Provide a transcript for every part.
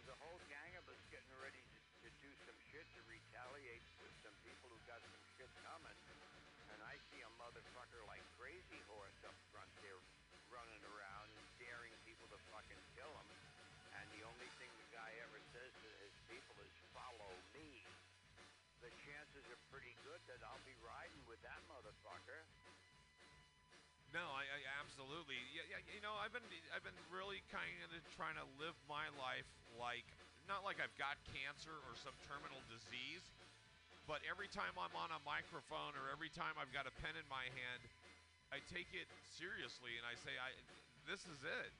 there's a whole gang No, I, I absolutely. Yeah, yeah. You know, I've been I've been really kind of trying to live my life like not like I've got cancer or some terminal disease, but every time I'm on a microphone or every time I've got a pen in my hand, I take it seriously and I say, I this is it.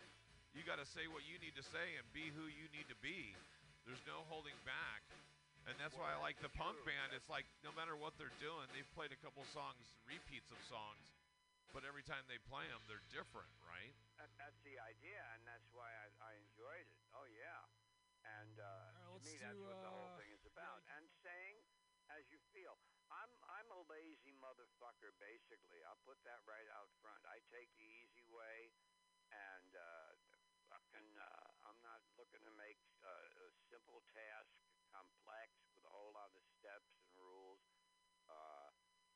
You got to say what you need to say and be who you need to be. There's no holding back. And that's why I like the that's punk band. It's like no matter what they're doing, they've played a couple songs, repeats of songs, but every time they play them, they're different, right? That, that's the idea, and that's why I, I enjoyed it. Oh yeah, and uh, right, to let's me that's do, what the whole uh, thing is about. And saying as you feel. I'm I'm a lazy motherfucker. Basically, I'll put that right out front. I take the easy way, and uh, fucking uh, I'm not looking to make uh, a simple task complex with a whole lot of steps and rules. Uh,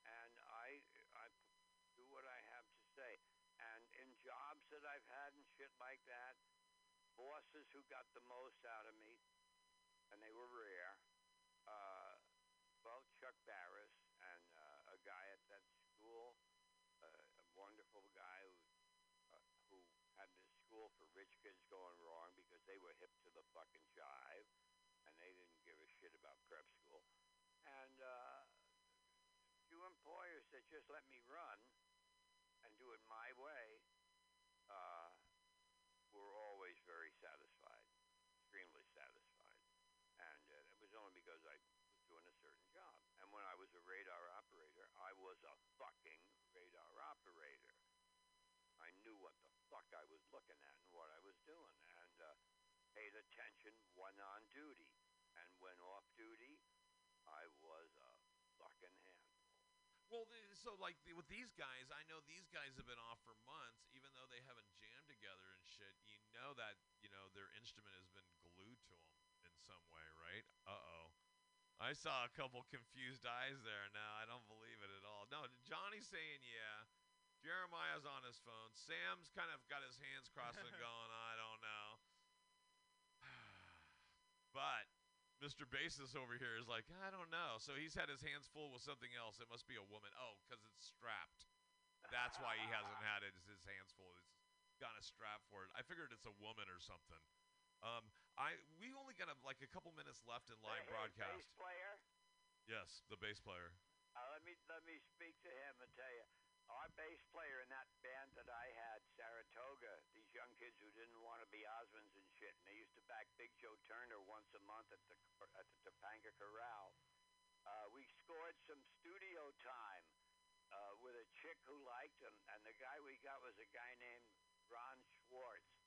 and I I do what I have to say. And in jobs that I've had and shit like that, bosses who got the most out of me, and they were rare. Uh, well, Chuck Barris and uh, a guy at that school, uh, a wonderful guy who uh, who had this school for rich kids going wrong because they were hip to the fucking jive, and they didn't give a shit about prep school. And uh, few employers that just let me run and do it my way uh, were always very satisfied, extremely satisfied. And uh, it was only because I was doing a certain job. And when I was a radar operator, I was a fucking radar operator. I knew what the fuck I was looking at and what I was doing, and uh, paid attention when on duty. And when off duty, I was a fucking handful. Well, so like with these guys, I know these guys have been off for months, even though they haven't jammed together and shit. You know that you know their instrument has been glued to them in some way, right? Uh oh. I saw a couple confused eyes there. No, I don't believe it at all. No, Johnny's saying yeah. Jeremiah's on his phone. Sam's kind of got his hands crossed and going, I don't know. but Mr. Basis over here is like, I don't know. So he's had his hands full with something else. It must be a woman. Oh, because it's strapped. That's why he hasn't had it. Is his hands full. He's got a strap for it. I figured it's a woman or something. Um, I we only got a, like a couple minutes left in live Hey, hey, broadcast. Bass player. Yes, the bass player. Uh, let me let me speak to him and tell you, our bass player in that band that I had, Saratoga, these young kids who didn't want to be Osmonds and shit, and they used to back Big Joe Turner once a month at the at the Topanga Corral. Uh, we scored some studio time uh, with a chick who liked him, and the guy we got was a guy named Ron Schwartz,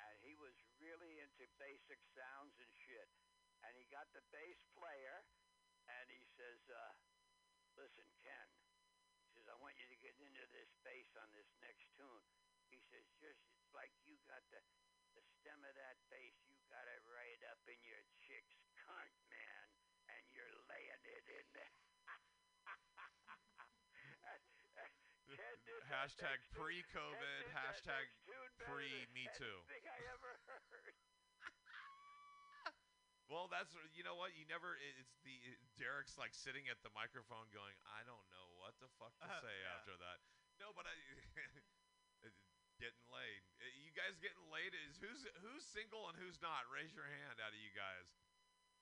and he was really into basic sounds and shit. And he got the bass player, and he says, uh, "Listen, Ken," he says, "I want you to get into this bass on this next tune." He says, "Just it's like you got the the stem of that bass, you got it right up in your chick's cunt, man, and you're laying it in there." Hashtag pre-COVID, Ken did that hashtag next tune better pre than me too. I ever. Well, that's you know what you never. It's the it- Derek's like sitting at the microphone going, I don't know what the fuck to Uh, say yeah. after that. No, but I getting laid. You guys getting laid? Is who's who's single and who's not? Raise your hand out of you guys.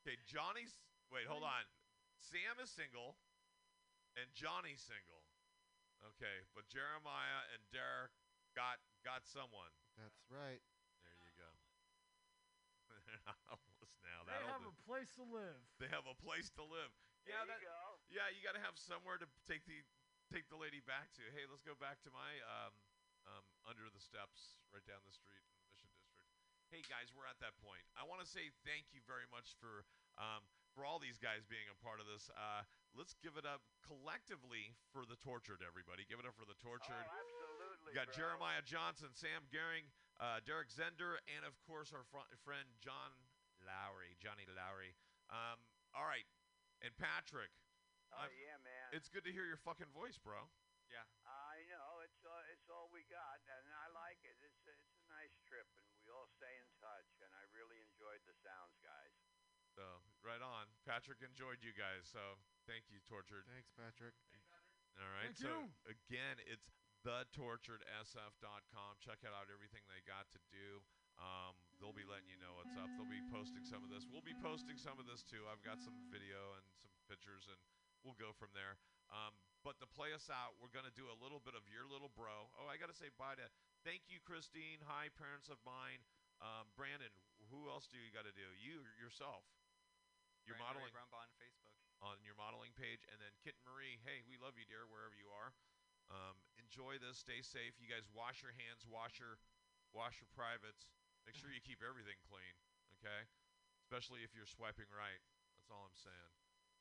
Okay, Johnny's. Wait, hold on. Sam is single, and Johnny's single. Okay, but Jeremiah and Derek got got someone. That's right. There you go. They're not now. They That'll have do. a place to live. They have a place to live. There Yeah, you that, go. yeah, you got to have somewhere to take the take the lady back to. Hey, let's go back to my um, um, under the steps right down the street in the Mission District. Hey guys, we're at that point. I want to say thank you very much for um, for all these guys being a part of this. Uh, let's give it up collectively for the tortured. Everybody, give it up for the tortured. Oh, absolutely. We got bro. Jeremiah Johnson, Sam Gehring, uh, Derek Zender, and of course our fr- friend John Lowry, Johnny Lowry. Um, all right, and Patrick, Oh I'm- yeah, man. it's good to hear your fucking voice, bro. Yeah. I know it's uh, it's all we got, and I like it. It's a, it's a nice trip, and we all stay in touch. And I really enjoyed the sounds, guys. So right on. Patrick enjoyed you guys, so thank you, Tortured. Thanks, Patrick. All right. Thank so you. again, it's thetorturedsf.com. Check out everything they got to do. Um, they'll be letting you know what's up. They'll be posting some of this. We'll be posting some of this too. I've got some video and some pictures, and we'll go from there. Um, but to play us out, we're gonna do a little bit of your little bro. Oh, I gotta say bye to. Thank you, Christine. Hi, parents of mine. Um, Brandon, who else do you got to do? You yourself. Your Brandon modeling Brumbaugh on Facebook. on your modeling page, and then Kitten Marie. Hey, we love you, dear, wherever you are. Um, enjoy this. Stay safe. You guys wash your hands. Wash your wash your privates. Make sure you keep everything clean. Okay, especially if you're swiping right. That's all I'm saying.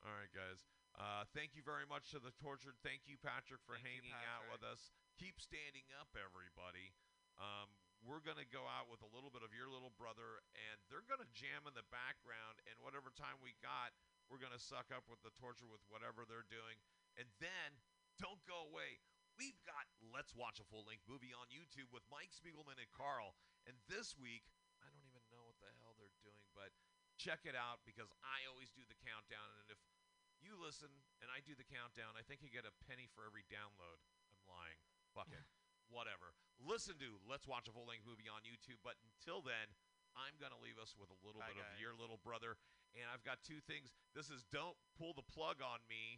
All right, guys. Uh, thank you very much to the tortured. Thank you, Patrick, for Thank you, hanging out with us. Keep standing up, everybody. Um, we're gonna go out with a little bit of your little brother, and they're gonna jam in the background. And whatever time we got, we're gonna suck up with the torture with whatever they're doing. And then don't go away. We've got Let's Watch a Full Length Movie on YouTube with Mike Spiegelman and Carl. And this week, I don't even know what the hell they're doing, but check it out because I always do the countdown. And if you listen and I do the countdown, I think you get a penny for every download. I'm lying. Fuck it. Whatever. Listen to Let's Watch a Full Length Movie on YouTube. But until then, I'm going to leave us with a little Bye, bit of. Your Little Brother. And I've got two things. This is Don't Pull the Plug on Me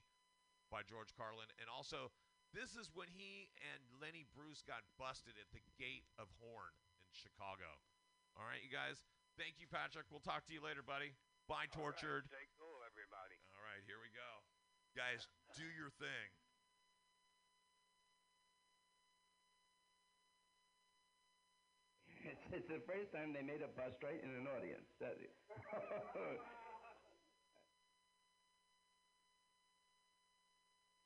by George Carlin. And also, this is when he and Lenny Bruce got busted at the Gate of Horn Chicago. All right, you guys. Thank you, Patrick. We'll talk to you later, buddy. Bye, All right, Tortured. stay cool, everybody. All right, here we go. Guys, do your thing. It's, it's the first time they made a bust right in an audience. That is.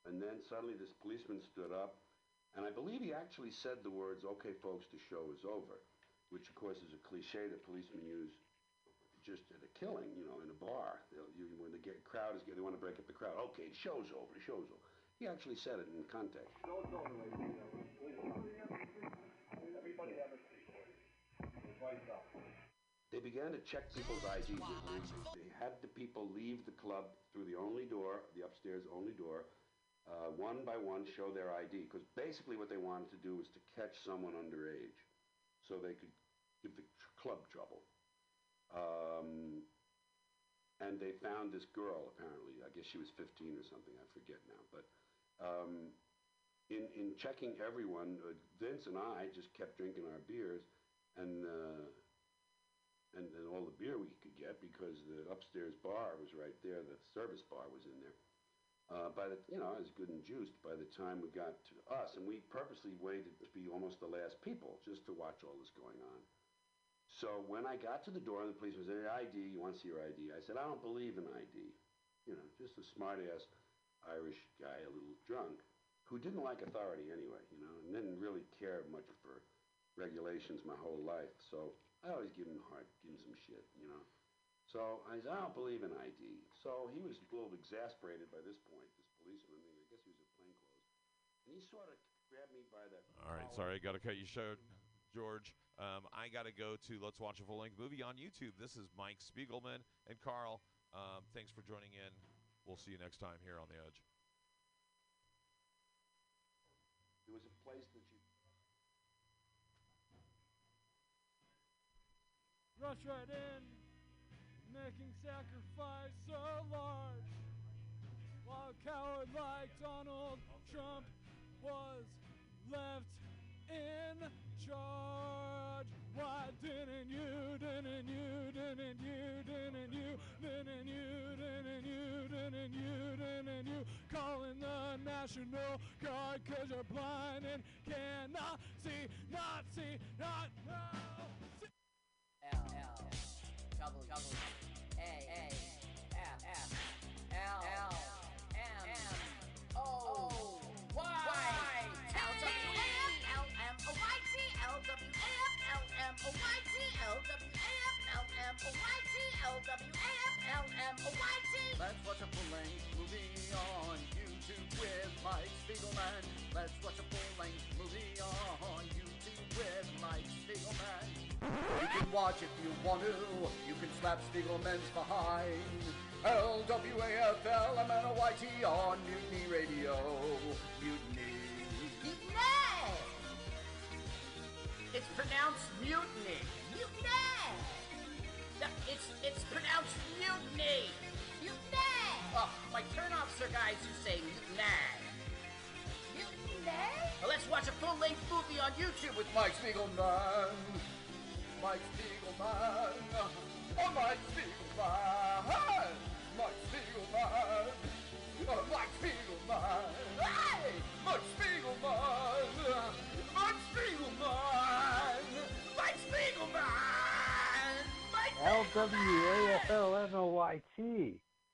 And then suddenly this policeman stood up, and I believe he actually said the words, okay, folks, the show is over, which, of course, is a cliche that policemen use just at a killing, you know, in a bar. They'll, you, when the get, crowd is, getting they want to break up the crowd. Okay, the show's over, the show's over. He actually said it in context. They began to check people's IDs. They had the people leave the club through the only door, the upstairs only door, uh, one by one show their ID. Because basically what they wanted to do was to catch someone underage so they could give the club trouble. Um, and they found this girl, apparently. I guess she was 15 or something. I forget now. But um, in, in checking everyone, uh, Vince and I just kept drinking our beers. And uh, and, and all the beer we could get because the upstairs bar was right there. The service bar was in there. Uh, by the you know, I was good and juiced by the time we got to us, and we purposely waited to be almost the last people just to watch all this going on. So when I got to the door, the police was there, ID, you want to see your ID? I said, I don't believe in ID. You know, just a smart ass Irish guy, a little drunk, who didn't like authority anyway, you know, and didn't really care much for regulations my whole life. So I always give him hard, give him some shit, you know. So I said, I don't believe in ID. So he was a little exasperated by this point, this policeman. I guess he was in plainclothes. And he sort of grabbed me by the All right, collar. sorry, I got to cut you short, George. Um, I got to go to Let's Watch a Full Length Movie on YouTube. This is Mike Spiegelman and Carl. Um, thanks for joining in. We'll see you next time here on The Edge. There was a place that you rush right in, making sacrifice so large. While a coward like Donald Trump was left in charge. Why didn't you, didn't you, didn't you, didn't you, didn't you, didn't you, didn't you, didn't you call in the National Guard cause you're blind and cannot see, not see, not know. L L double double a F F L L M O Y L W A F L M O Y T L W A F L M O Y T L W A F L M O Y T L W A F L M O Y T. Let's watch a full length movie on YouTube with Mike Spiegelman. Let's watch a full length movie on YouTube with Mike Spiegelman. L can watch if you want to. You can slap Spiegelman's behind. L-W-A-F-L-M-N-O-Y-T on Mutiny Radio. Mutiny. Mutiny! It's pronounced mutiny. Mutiny! No, it's, it's pronounced mutiny. Mutiny! Oh, my turnoffs are guys who say mutiny. Mutiny? Well, let's watch a full-length movie on YouTube with Mike Spiegelman. Mike Spiegelman. Oh, Mike Spiegelman. Mike Spiegelman. Oh, Mike Spiegelman. Hey! Mike Spiegelman. Mike Spiegelman. Mike Spiegelman. Mike L-W-A-F-L-M-O-Y-T.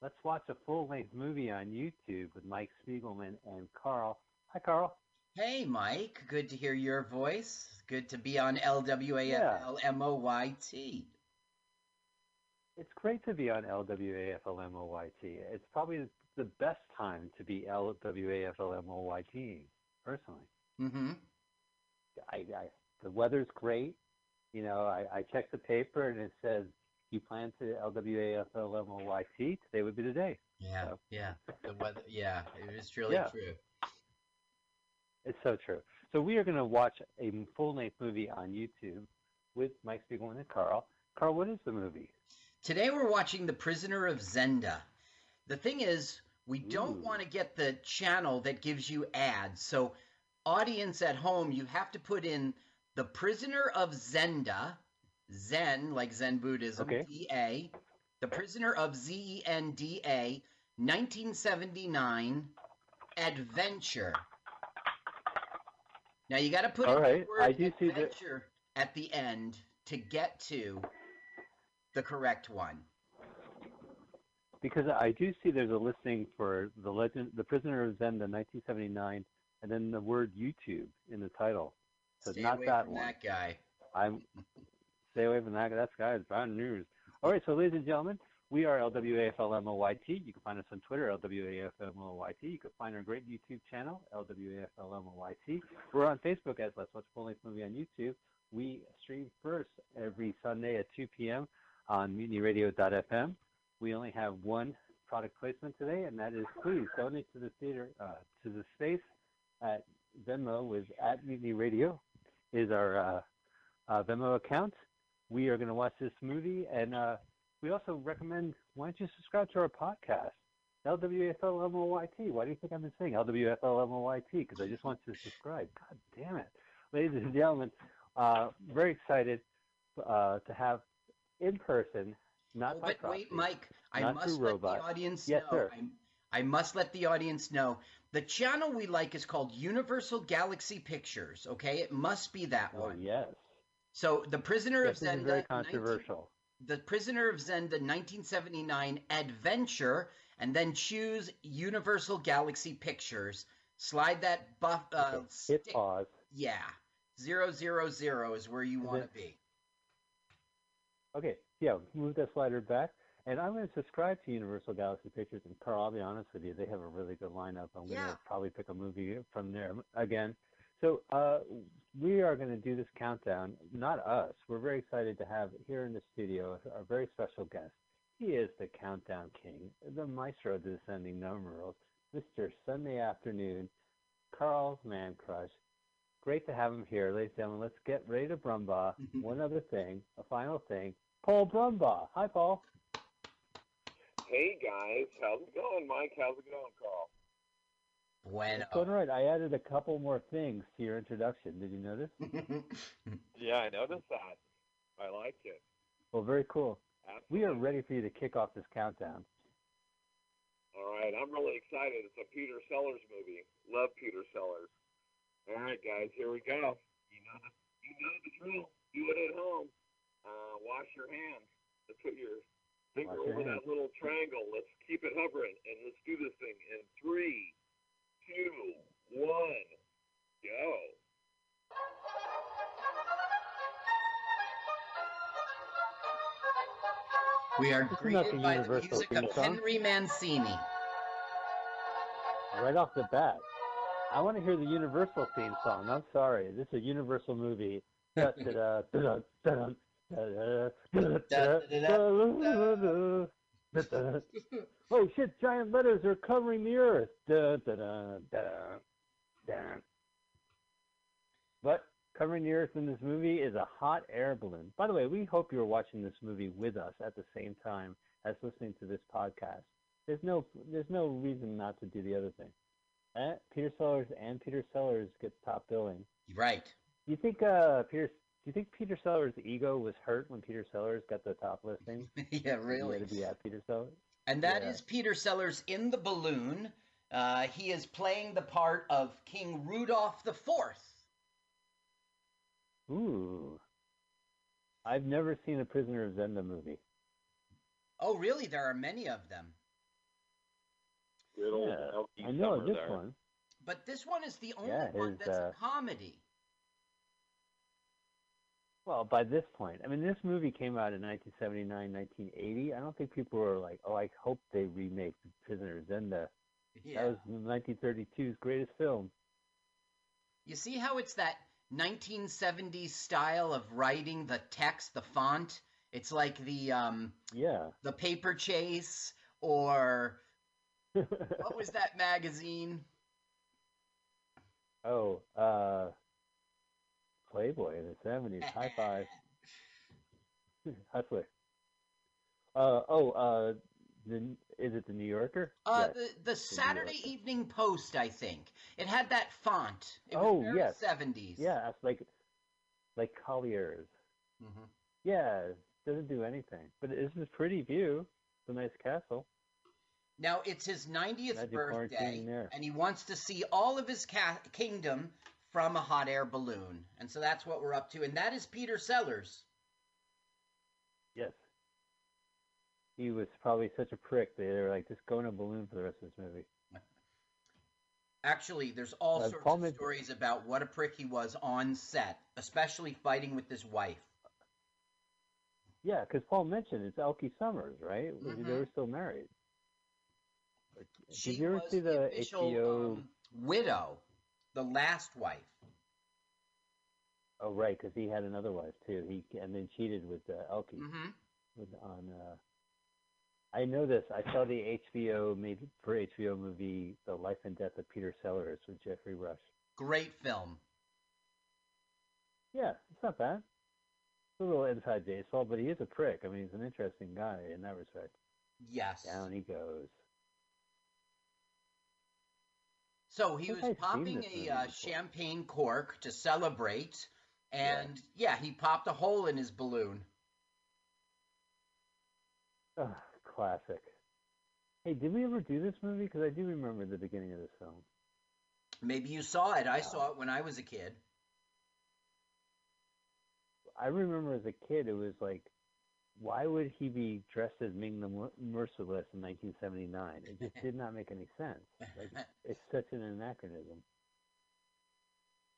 Let's watch a full-length movie on YouTube with Mike Spiegelman and Carl. Hi, Carl. Hey, Mike. Good to hear your voice. Good to be on LWAFLMOYT. It's great to be on L-W-A-F-L-M-O-Y-T. It's probably the best time to be L-W-A-F-L-M-O-Y-T, personally. Mm-hmm. I, I, the weather's great. You know, I, I checked the paper and it says you plan to L-W-A-F-L-M-O-Y-T. Today would be the day. Yeah, So- yeah. The weather, yeah, it is truly Yeah. true. It's so true. So we are going to watch a full-length movie on YouTube with Mike Spiegelman and Carl. Carl, what is the movie? Today we're watching The Prisoner of Zenda. The thing is, we don't Ooh. want to get the channel that gives you ads. So, audience at home, you have to put in The Prisoner of Zenda, Zen, like Zen Buddhism, Okay. D-A, The Prisoner of Z-E-N-D-A, 1979, Adventure. Now, you got to put All in right, the word I do see that- at the end to get to the correct one. Because I do see there's a listing for the legend, The Prisoner of Zen, Zenda, 1979, and then the word YouTube in the title. So Stay not away that from one. that guy. I'm stay away from that. That guy is bad news. All right, so ladies and gentlemen, we are LWAFLMOYT. You can find us on Twitter, LWAFLMOYT. You can find our great YouTube channel, LWAFLMOYT. We're on Facebook as Let's Watch Full Length Movie on YouTube. We stream first every Sunday at 2 p.m. on MutinyRadio.fm. We only have one product placement today, and that is please donate to the theater, uh, to the space at Venmo with at Mutiny Radio is our uh, uh, Venmo account. We are going to watch this movie, and uh, we also recommend why don't you subscribe to our podcast, LWFLMOYT. Why do you think I've been saying LWFLMOYT? Because I just want you to subscribe. God damn it. Ladies and gentlemen, uh, very excited uh, to have in person, not Oh, but wait, Mike, I must let the audience Yes, know. sir. I'm- I must let the audience know. The channel we like is called Universal Galaxy Pictures, okay? It must be that Oh, one. yes. So, The Prisoner of this is Zenda. very 19 controversial. The Prisoner of Zenda 1979 Adventure, and then choose Universal Galaxy Pictures. Slide that buff. Uh, Okay, Hit stick- pause. Yeah, zero zero zero is where you want to be. Okay, yeah, move that slider back. And I'm going to subscribe to Universal Galaxy Pictures. And Carl, I'll be honest with you, they have a really good lineup. I'm going to probably pick a movie from there again. So uh, we are going to do this countdown. Not us. We're very excited to have here in the studio our very special guest. He is the countdown king, the maestro of the descending numerals, Mr. Sunday Afternoon, Carl Man Crush. Great to have him here, ladies and gentlemen. Let's get ready to Brumbaugh. One other thing, a final thing. Paul Brumbaugh. Hi, Paul. Hey guys, how's it going, Mike? How's it going, Carl? Bueno. It's going all right. I added a couple more things to your introduction. Did you notice? Yeah, I noticed that. I like it. Well, very cool. We are ready for you to kick off this countdown. All right, I'm really excited. It's a Peter Sellers movie. Love Peter Sellers. All right, guys, here we go. You know the you know the drill. Do it at home. Uh, wash your hands. Let's put your finger Wash over hands. that little triangle. Let's keep it hovering, and let's do this thing in three, two, one, go. we are Isn't that the greeted by the music theme of song? Henry Mancini. Right off the bat, I want to hear the Universal theme song. I'm sorry. This is a Universal movie. Da-da, oh shit! Giant letters are covering the earth. Da, da, da, da, da. But covering the earth in this movie is a hot air balloon. By the way, we hope you're watching this movie with us at the same time as listening to this podcast. There's no there's no reason not to do the other thing. Eh, Peter Sellers and Peter Sellers get top billing. Right. You think uh, Peter? Do you think Peter Sellers' ego was hurt when Peter Sellers got the top listing? yeah, really. to be at Peter Sellers. And that is Yeah. Peter Sellers in the balloon. Uh, he is playing the part of King Rudolph the Fourth. Ooh. I've never seen a Prisoner of Zenda movie. Oh, really? There are many of them. Good old Yeah, I know this there. one. But this one is the only Yeah, one his, that's uh, a comedy. Well, by this point, I mean, this movie came out in 1979, 1980. I don't think people were like, oh, I hope they remake The Prisoner of Zenda. Yeah. That was 1932's greatest film. You see how it's that 1970s style of writing the text, the font? It's like the um Yeah. the paper chase or what was that magazine? oh, uh, Playboy in the 70s. High five. Hustler. Uh, oh, uh, the, is it the New Yorker? Uh, Yes. the the Saturday. Evening Post, I think. It had that font. It Oh, yes. 70s. Yeah, it's like, like Collier's. Mhm. Yeah, doesn't do anything. But this is a pretty view. It's a nice castle. Now it's his 90th Imagine birthday, and he wants to see all of his ca- kingdom from a hot air balloon, and so that's what we're up to. And that is Peter Sellers. Yes. He was probably such a prick. That they were like, just go in a balloon for the rest of this movie. Actually, there's all Uh, sorts Paul of Mid- stories about what a prick he was on set, especially fighting with his wife. Yeah, because Paul mentioned it's Elkie Summers, right? They Mhm. were still married. Like, She Did you ever was see the the official HBO? um, widow, the last wife. Oh, right, because he had another wife too. He and then cheated with uh, Elkie hmm with on. Uh, I know this. I saw the HBO made for HBO movie, The Life and Death of Peter Sellers with Geoffrey Rush. Great film. Yeah, it's not bad. It's a little inside baseball, but he is a prick. I mean, he's an interesting guy in that respect. Yes. Down he goes. So he was I've popping a uh, champagne cork to celebrate, and yeah. he popped a hole in his balloon. Ugh, classic. Hey, did we ever do this movie? Because I do remember the beginning of this film. Maybe you saw it. I Yeah. saw it when I was a kid. I remember as a kid, it was like, why would he be dressed as Ming the Merciless in 1979? It just did not make any sense. Like, it's such an anachronism.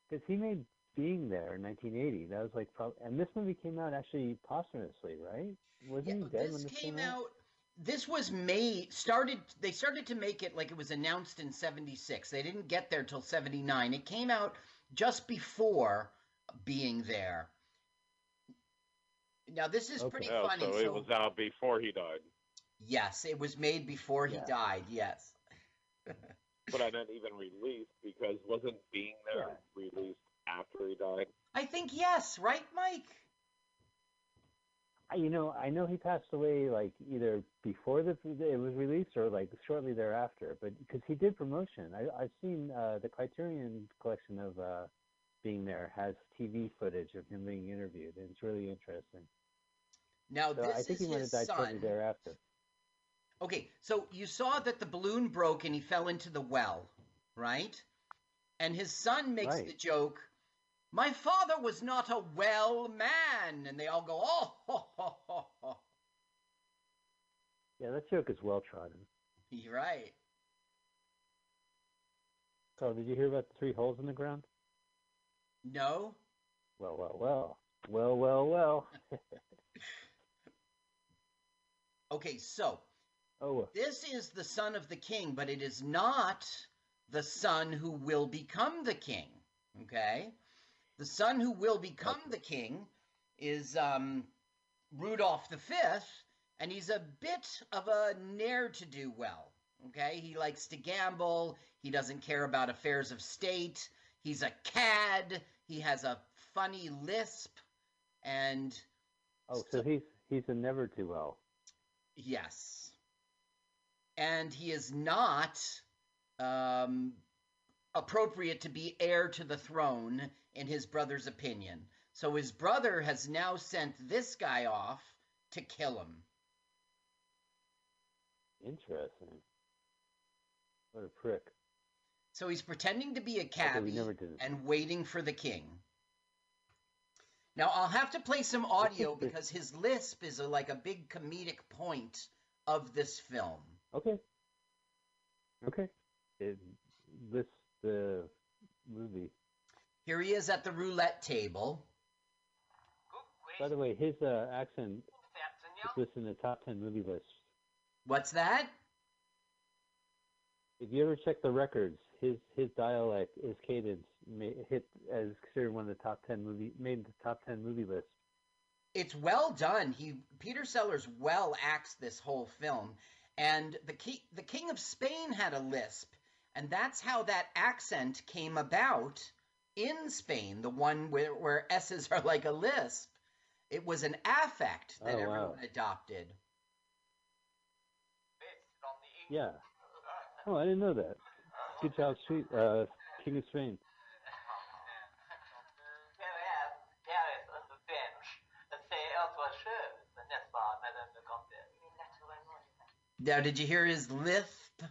Because he made Being There in 1980. That was like, prob- and this movie came out actually posthumously, right? Wasn't Yeah, he dead this when this came out. This was made started. They started to make it like it was announced in '76. They didn't get there till '79. It came out just before being there. Now this is Okay. pretty Oh, funny. so it was out before he died. yes, it was made before he Yeah. died. Yes. But I didn't even released because wasn't Being There Yeah. released after he died? I think yes, right, Mike? You know, I know he passed away like either before the it was released or like shortly thereafter. But because he did promotion, I, I've seen uh, the Criterion collection of uh, being there has TV footage of him being interviewed, and it's really interesting. Now So this I think is he might have his died shortly thereafter. Okay, so you saw that the balloon broke and he fell into the well, right? And his son makes Right. the joke, "My father was not a well man," and they all go, "Oh, ho, ho, ho, ho." Yeah, that joke is well trodden. You're right." So, did you hear about the three holes in the ground? No, Well, well, well, well, well, well. okay, so oh, this is the son of the king, but it is not the son who will become the king. Okay, the son who will become the king is um Rudolph V, and he's a bit of a ne'er to do well. Okay, he likes to gamble. He doesn't care about affairs of state. He's a cad. He has a funny lisp, and Oh, so he's he's a never do well. yes, and he is not um, appropriate to be heir to the throne in his brother's opinion. So his brother has now sent this guy off to kill him. Interesting. What a prick. So he's pretending to be a Okay, cabbie never and waiting for the king. Now I'll have to play some audio because his lisp is a, like a big comedic point of this film. Okay. Okay. It lists the movie. Here he is at the roulette table. By the way, his uh, accent is listed in the top ten movie list. What's that? If you ever check the records, his his dialect, his cadence, ma- hit as considered one of the top ten movie made the top ten movie list. It's well done. He Peter Sellers well acts this whole film, and the key, the King of Spain had a lisp, and that's how that accent came about in Spain. The one where where s's are like a lisp. It was an affect oh, that Oh, wow. everyone adopted. Yeah. Oh, I didn't know that. Good job, Street, uh, King of Spain. Now, did you hear his lisp?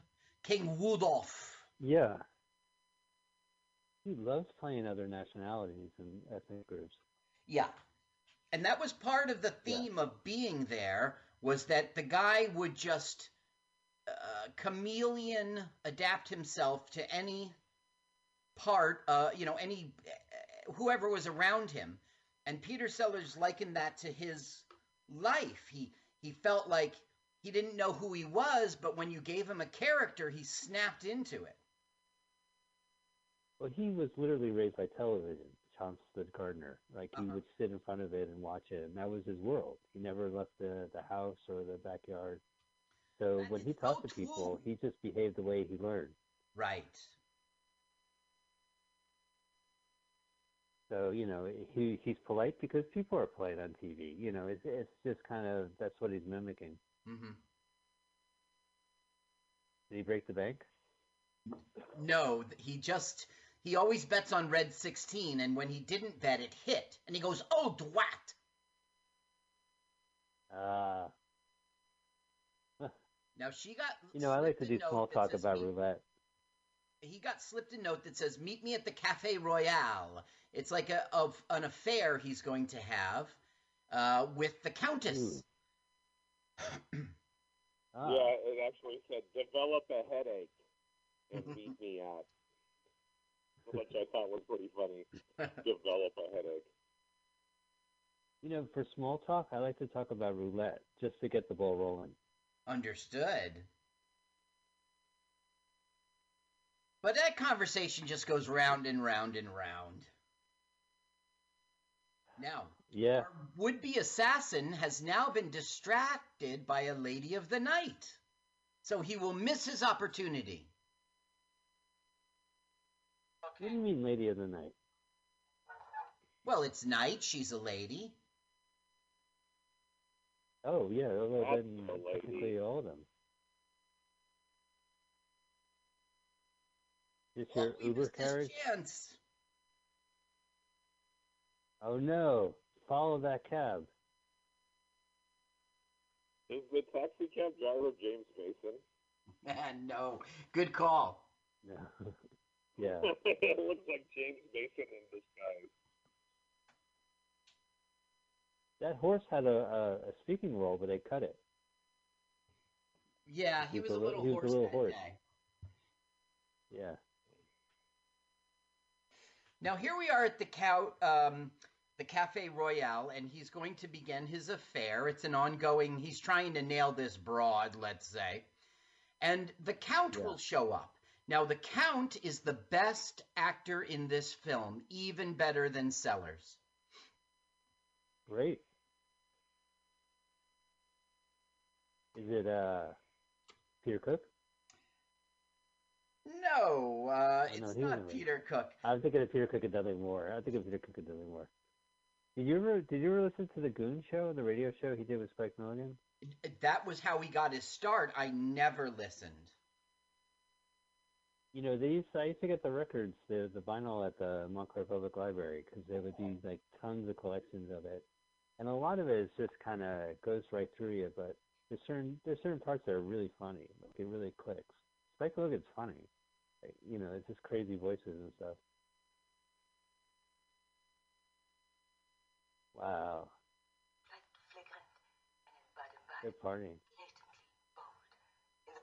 King Rudolph. Yeah. He loves playing other nationalities and ethnic groups. Yeah. And that was part of the Yeah. theme of being there was that the guy would just uh, chameleon adapt himself to any part, uh, you know, any whoever was around him. And Peter Sellers likened that to his life. He he felt like he didn't know who he was, but when you gave him a character, he snapped into it. Well, he was literally raised by television, Chelmsford Gardner. Like he Uh-huh. would sit in front of it and watch it, and that was his world. He never left the the house or the backyard. So And when he talked so to people, cool. he just behaved the way he learned. Right. So you know, he he's polite because people are polite on TV. You know, it's it's just kind of that's what he's mimicking. hmm Did he break the bank? No, he just he always bets on red 16 and when he didn't bet it hit and he goes, "Oh, dwat." Uh, Now she got you know, I like to do small talk about "Meet-" roulette. He got slipped a note that says, "Meet me at the Cafe Royale." It's like a of an affair he's going to have uh, with the Countess. Ah, Yeah, it actually said develop a headache and meet me at, which I thought was pretty funny. develop a headache. You know, for small talk, I like to talk about roulette just to get the ball rolling. Understood. But that conversation just goes round and round and round. Now, Yeah. our would-be assassin has now been distracted by a lady of the night. So he will miss his opportunity. What do you mean, lady of the night? Well, it's night, she's a lady. Oh, yeah. Well, That's then technically all of them. Is your we Uber carriage? chance. Oh no! Follow that cab. Is the taxi cab driver James Mason? Man, no, good call. No. yeah. it looks like James Mason in disguise. That horse had a, a, a speaking role, but they cut it. Yeah, he He was was a little he was a horse little horse. day. Yeah. Now here we are at the cow, um, the Cafe Royale, and he's going to begin his affair. It's an ongoing. He's trying to nail this broad, let's say, and the Count Yeah. will show up. Now the Count is the best actor in this film, even better than Sellers. Great. Is it uh Peter Cook? No, uh, Oh, it's no, he not. Peter Cook. I'm thinking of Peter Cook and Dudley Moore. I think of Peter Cook and Dudley Moore. Did you ever did you ever listen to the Goon Show, the radio show he did with Spike Milligan? That was how he got his start. I never listened. You know, they used to, I used to get the records, the the vinyl at the Montclair Public Library because there would be like tons of collections of it, and a lot of it is just kind of goes right through you. But there's certain there's certain parts that are really funny, like it really clicks. Spike Milligan's funny, like, you know, it's just crazy voices and stuff. Wow, flagrant and in bad and bad, good partying. blatantly bold. In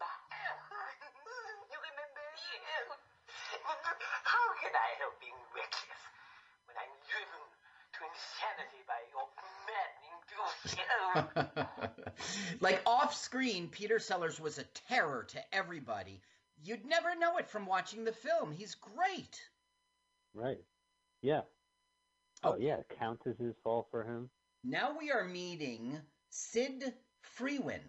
like off screen, Peter Sellers was a terror to everybody. You'd never know it from watching the film. He's great. Right. Yeah. Oh, oh. yeah, Countess's fall for him. Now we are meeting Sid Frewin.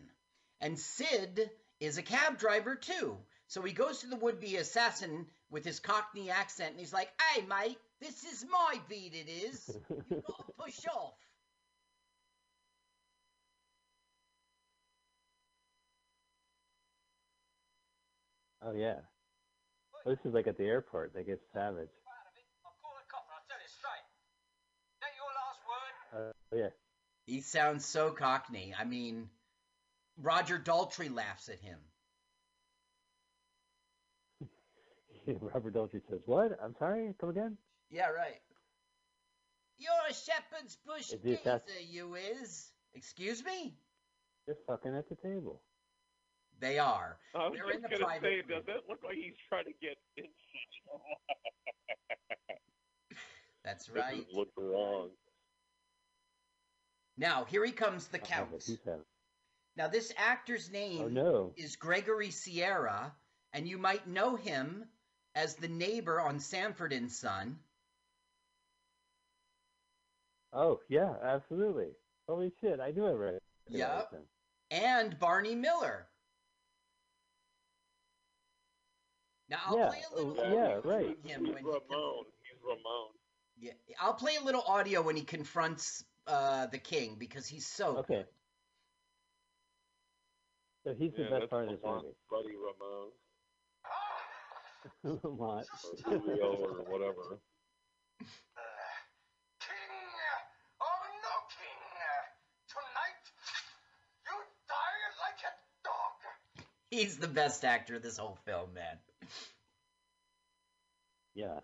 And Sid is a cab driver too. So he goes to the would be assassin with his Cockney accent and he's like, Hey, mate, this is my beat, it is. You gotta push off. Oh yeah. This is like at the airport. They get savage. Uh, oh yeah. He sounds so Cockney. I mean, Roger Daltrey laughs at him. Robert Daltrey says, "What? I'm sorry. Come again." Yeah, right. You're a shepherd's bush geezer, you is. Excuse me? They're fucking at the table. They are. I was They're in just the gonna private say, room. does it look like he's trying to get in That's right. look wrong. Now, here he comes, the Oh, Count. but he's having- Now, this actor's oh, name Oh no. is Gregory Sierra, and you might know him as the neighbor on Sanford and Son. Oh yeah, absolutely. Holy shit! I knew it right. Yep. And Barney Miller. Now, I'll Yeah, play a little oh, audio yeah, from right. him He's when he He's Ramon. Yeah, I'll play a little audio when he confronts uh, the king because he's so Okay. So he's the best part of this Lamont, movie. Buddy Ramon. Lamont. Or Julio or whatever. Uh, king uh, or no king, uh, tonight you die like a dog. He's the best actor of this whole film, man. Yeah.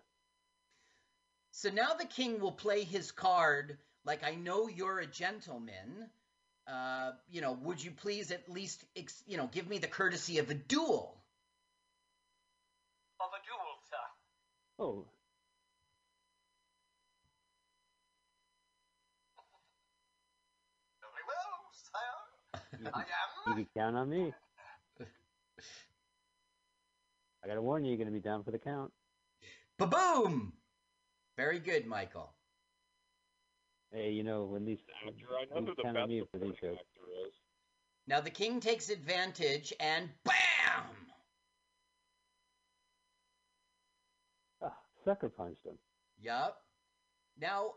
So now the king will play his card like I know you're a gentleman. Uh, you know, would you please at least, ex- you know, give me the courtesy of a duel? Of a duel, sir. Oh. Very well, sire. I am. You am. can count on me. I gotta warn you, you're gonna be down for the count. Ba-boom! Very good, Michael. Hey, you know, when these... Actor. I know you who the count on best me for these supporting shows. actor is. Now the king takes advantage and BAM! Ah, sucker punched him. Yup. Now,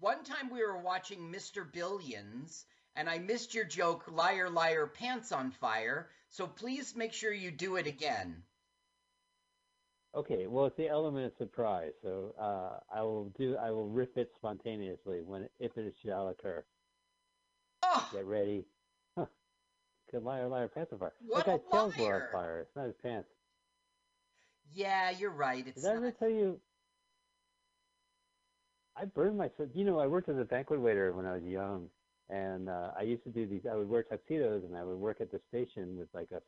one time we were watching Mr. Billions, and I missed your joke, liar, liar, pants on fire. So please make sure you do it again. Okay, well, it's the element of surprise, so uh, I will do. I will riff it spontaneously when if it shall occur. Oh, Get ready. Huh. Good liar, liar, pants on fire. What that a guy's tails were on fire. It's not his pants. yeah, you're right. It's Did I ever not. tell you? I burned myself. You know, I worked as a banquet waiter when I was young, and uh, I used to do these. I would wear tuxedos, and I would work at the station with like a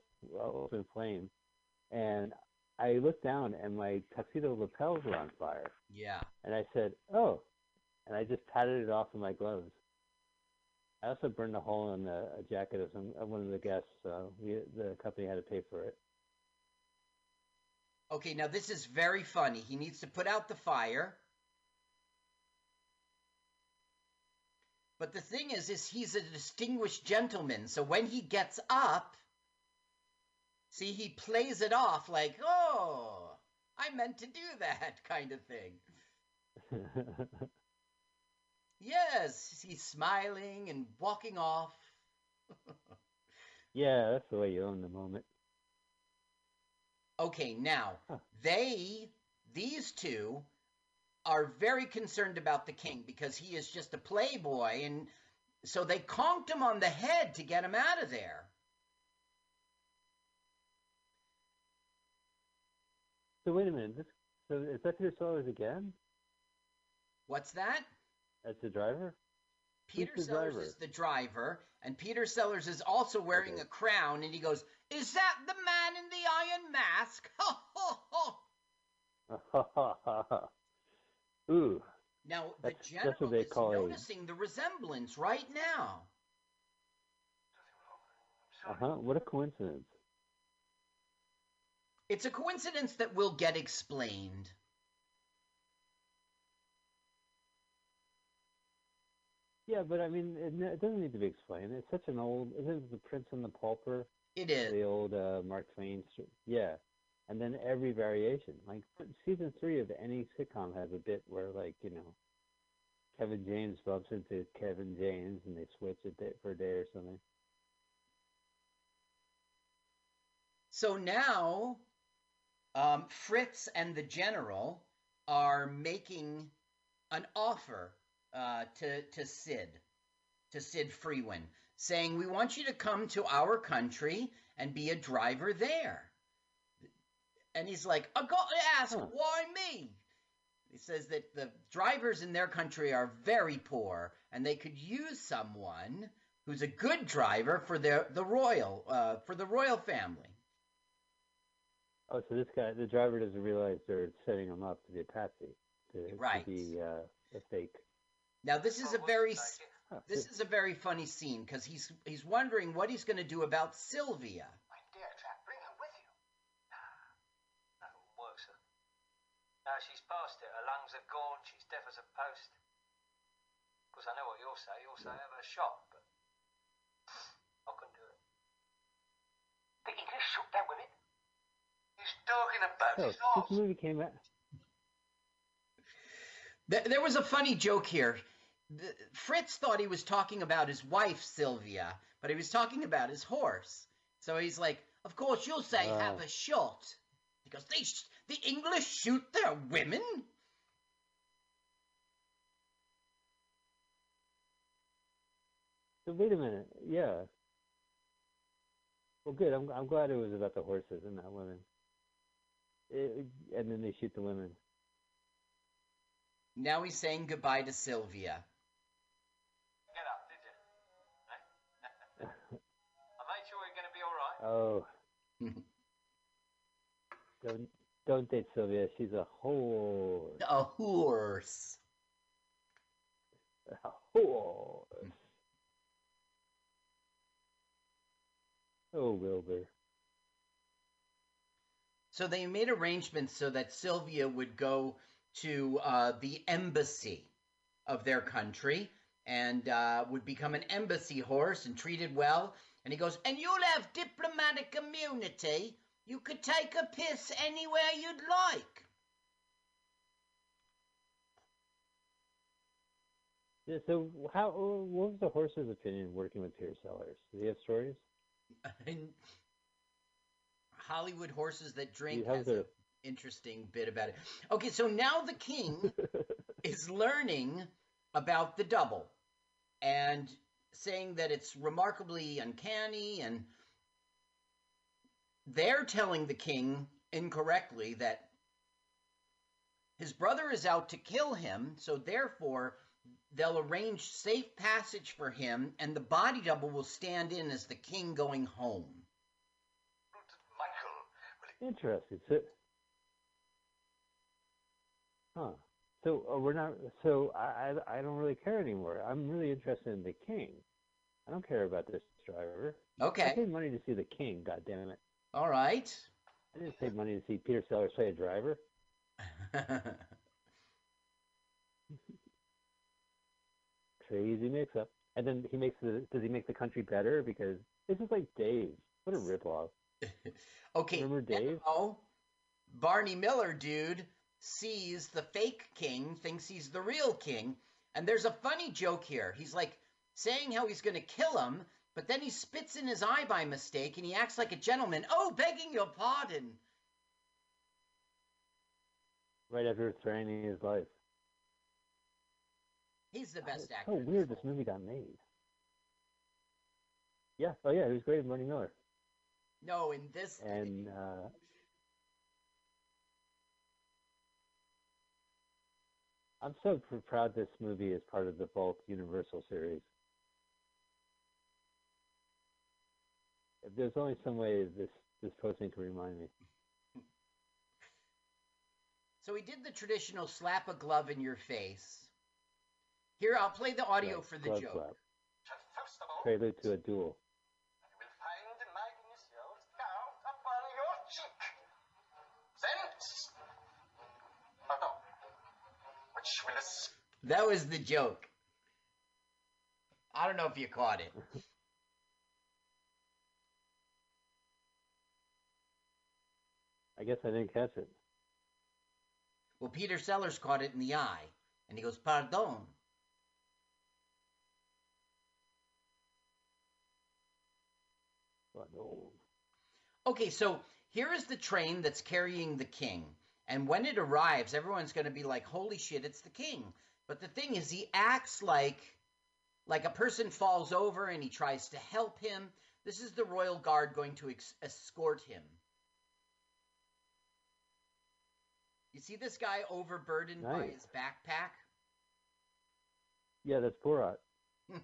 open flame, and I looked down, and my tuxedo lapels were on fire, Yeah. and I said, "Oh," and I just patted it off with my gloves. I also burned a hole in the a jacket of some of one of the guests, so we, the company had to pay for it. Okay, now this is very funny. He needs to put out the fire. But the thing is, is he's a distinguished gentleman. So when he gets up, see, he plays it off like, "Oh, I meant to do that," kind of thing. Yes, he's smiling and walking off. yeah, that's the way you own the moment. Okay, now Huh. they, these two, are very concerned about the king because he is just a playboy, and so they conked him on the head to get him out of there. So wait a minute. This, so is that Peter Sellers again? What's that? As the driver? Peter the Sellers driver? is the driver, and Peter Sellers is also wearing Okay. a crown, and he goes, "Is that the man in the iron mask?" Ho ho ho! Ooh, Now the That's- general that's what they is call a- noticing the resemblance right now. uh huh. What a coincidence. It's a coincidence that will get explained. Yeah, but I mean, it, it doesn't need to be explained. It's such an old. Isn't it the Prince and the Pauper? It is. The old uh, Mark Twain. Yeah, and then every variation. Like season three of any sitcom has a bit where, like, you know, Kevin James bumps into Kevin James, and they switch it for a day or something. So now, um, Fritz and the general are making an offer uh, to to Sid, to Sid Frewin, saying, "We want you to come to our country and be a driver there." And he's like, "I got to ask, why me?" He says that the drivers in their country are very poor, and they could use someone who's a good driver for their the royal uh, for the royal family. Oh, so this guy, the driver, doesn't realize they're setting him up to be a patsy, to, Right. to be uh, a fake. Now this is a very Huh, this is a very funny scene because he's he's wondering what he's going to do about Sylvia. My dear chap, bring her with you. That won't work, sir. Now she's past it. Her lungs are gone. She's deaf as a post. Of course, I know what you'll say. You'll say have her shot, but I couldn't do it. The English shoot their women? He's talking about oh, So his this arse. movie came out. Th- There was a funny joke here. The- Fritz thought he was talking about his wife Sylvia, but he was talking about his horse. So he's like, "Of course you'll say have Oh. a shot." because "They sh- the English shoot their women." So wait a minute. Yeah. Well, good. I'm I'm glad it was about the horses and not women. It, and then they shoot the women. Now he's saying goodbye to Sylvia. Get up, did you? I made sure you're going to be all right. Oh. don't don't date Sylvia. She's a whore. A horse. A whore. Oh, Wilbur. So they made arrangements so that Sylvia would go to uh, the embassy of their country and uh, would become an embassy horse and treated well. And he goes, and you'll have diplomatic immunity. You could take a piss anywhere you'd like. Yeah. So how? What was the horse's opinion working with Peter Sellers? Did he have stories? Hollywood horses that drink has an interesting bit about it. Okay, so now the king is learning about the double and saying that it's remarkably uncanny and they're telling the king incorrectly that his brother is out to kill him so therefore they'll arrange safe passage for him and the body double will stand in as the king going home Interesting. So, huh? So uh, we're not. So I, I I don't really care anymore. I'm really interested in the king. I don't care about this driver. Okay. I paid money to see the king. God damn it! all right I didn't pay money to see Peter Sellers play a driver. Crazy mix-up. And then he makes the does he make the country better because this is like Dave. What a ripoff. Okay, Remember Dave? now Barney Miller, dude, sees the fake king, thinks he's the real king, and there's a funny joke here. He's like saying how he's going to kill him, but then he spits in his eye by mistake, and he acts like a gentleman. Oh, begging your pardon. Right after threatening his life. He's the best actor. so weird this movie got made. Yeah, oh yeah, he was great in Barney Miller. No, in this. And uh I'm so pr- proud this movie is part of the Bulk Universal series. If there's only some way this this posting can remind me. So he did the traditional slap a glove in your face. Here, I'll play the audio Right, for the glove joke. slap. First of all, Prelude to a duel. Which That was the joke. I don't know if you caught it. I guess I didn't catch it. Well, Peter Sellers caught it in the eye, and he goes, "Pardon." But no. Okay, so here is the train that's carrying the king, and when it arrives, everyone's going to be like, "Holy shit, it's the king!" But the thing is, he acts like like a person falls over, and he tries to help him. This is the royal guard going to ex- escort him. You see this guy overburdened by his backpack? Yeah, that's Borat.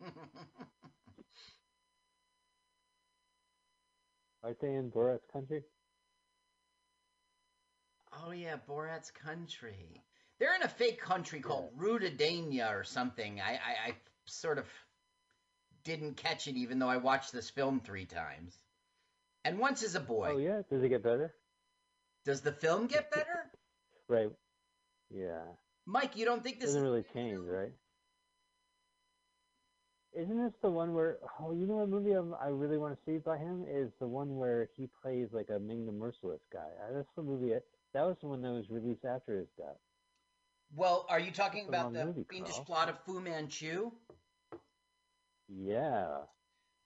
Aren't they in Borat's country? Oh yeah, Borat's country. They're in a fake country called Rudadania or something. I, I, I sort of didn't catch it, even though I watched this film three times. And once as a boy. Oh yeah, does it get better? Does the film get better? Right. Yeah. Mike, you don't think this Doesn't really change, right? Isn't this the one where? Oh, you know what movie I'm, I really want to see by him is the one where he plays like a Ming the Merciless guy. Uh, That's the movie. That was the one that was released after his death. Well, are you talking That's about the movie, fiendish Carl. plot of Fu Manchu? Yeah.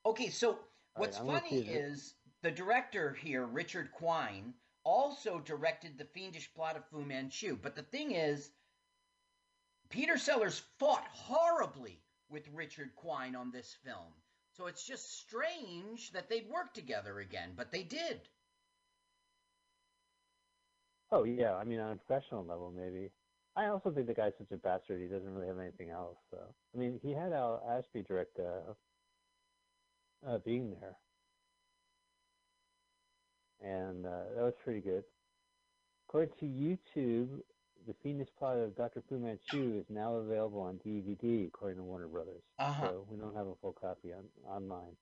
Okay, so what's I'm funny is the director here, Richard Quine, also directed the fiendish plot of Fu Manchu. But the thing is, Peter Sellers fought horribly with Richard Quine on this film. So it's just strange that they'd work together again, but they did. Oh yeah. I mean, on a professional level, maybe. I also think the guy's such a bastard. He doesn't really have anything else. So I mean, he had Hal Ashby direct uh, uh, being there, and uh, that was pretty good. According to YouTube, the Fiendish Plot of Dr. Fu Manchu is now available on DVD, according to Warner Brothers. Uh-huh. So we don't have a full copy on online.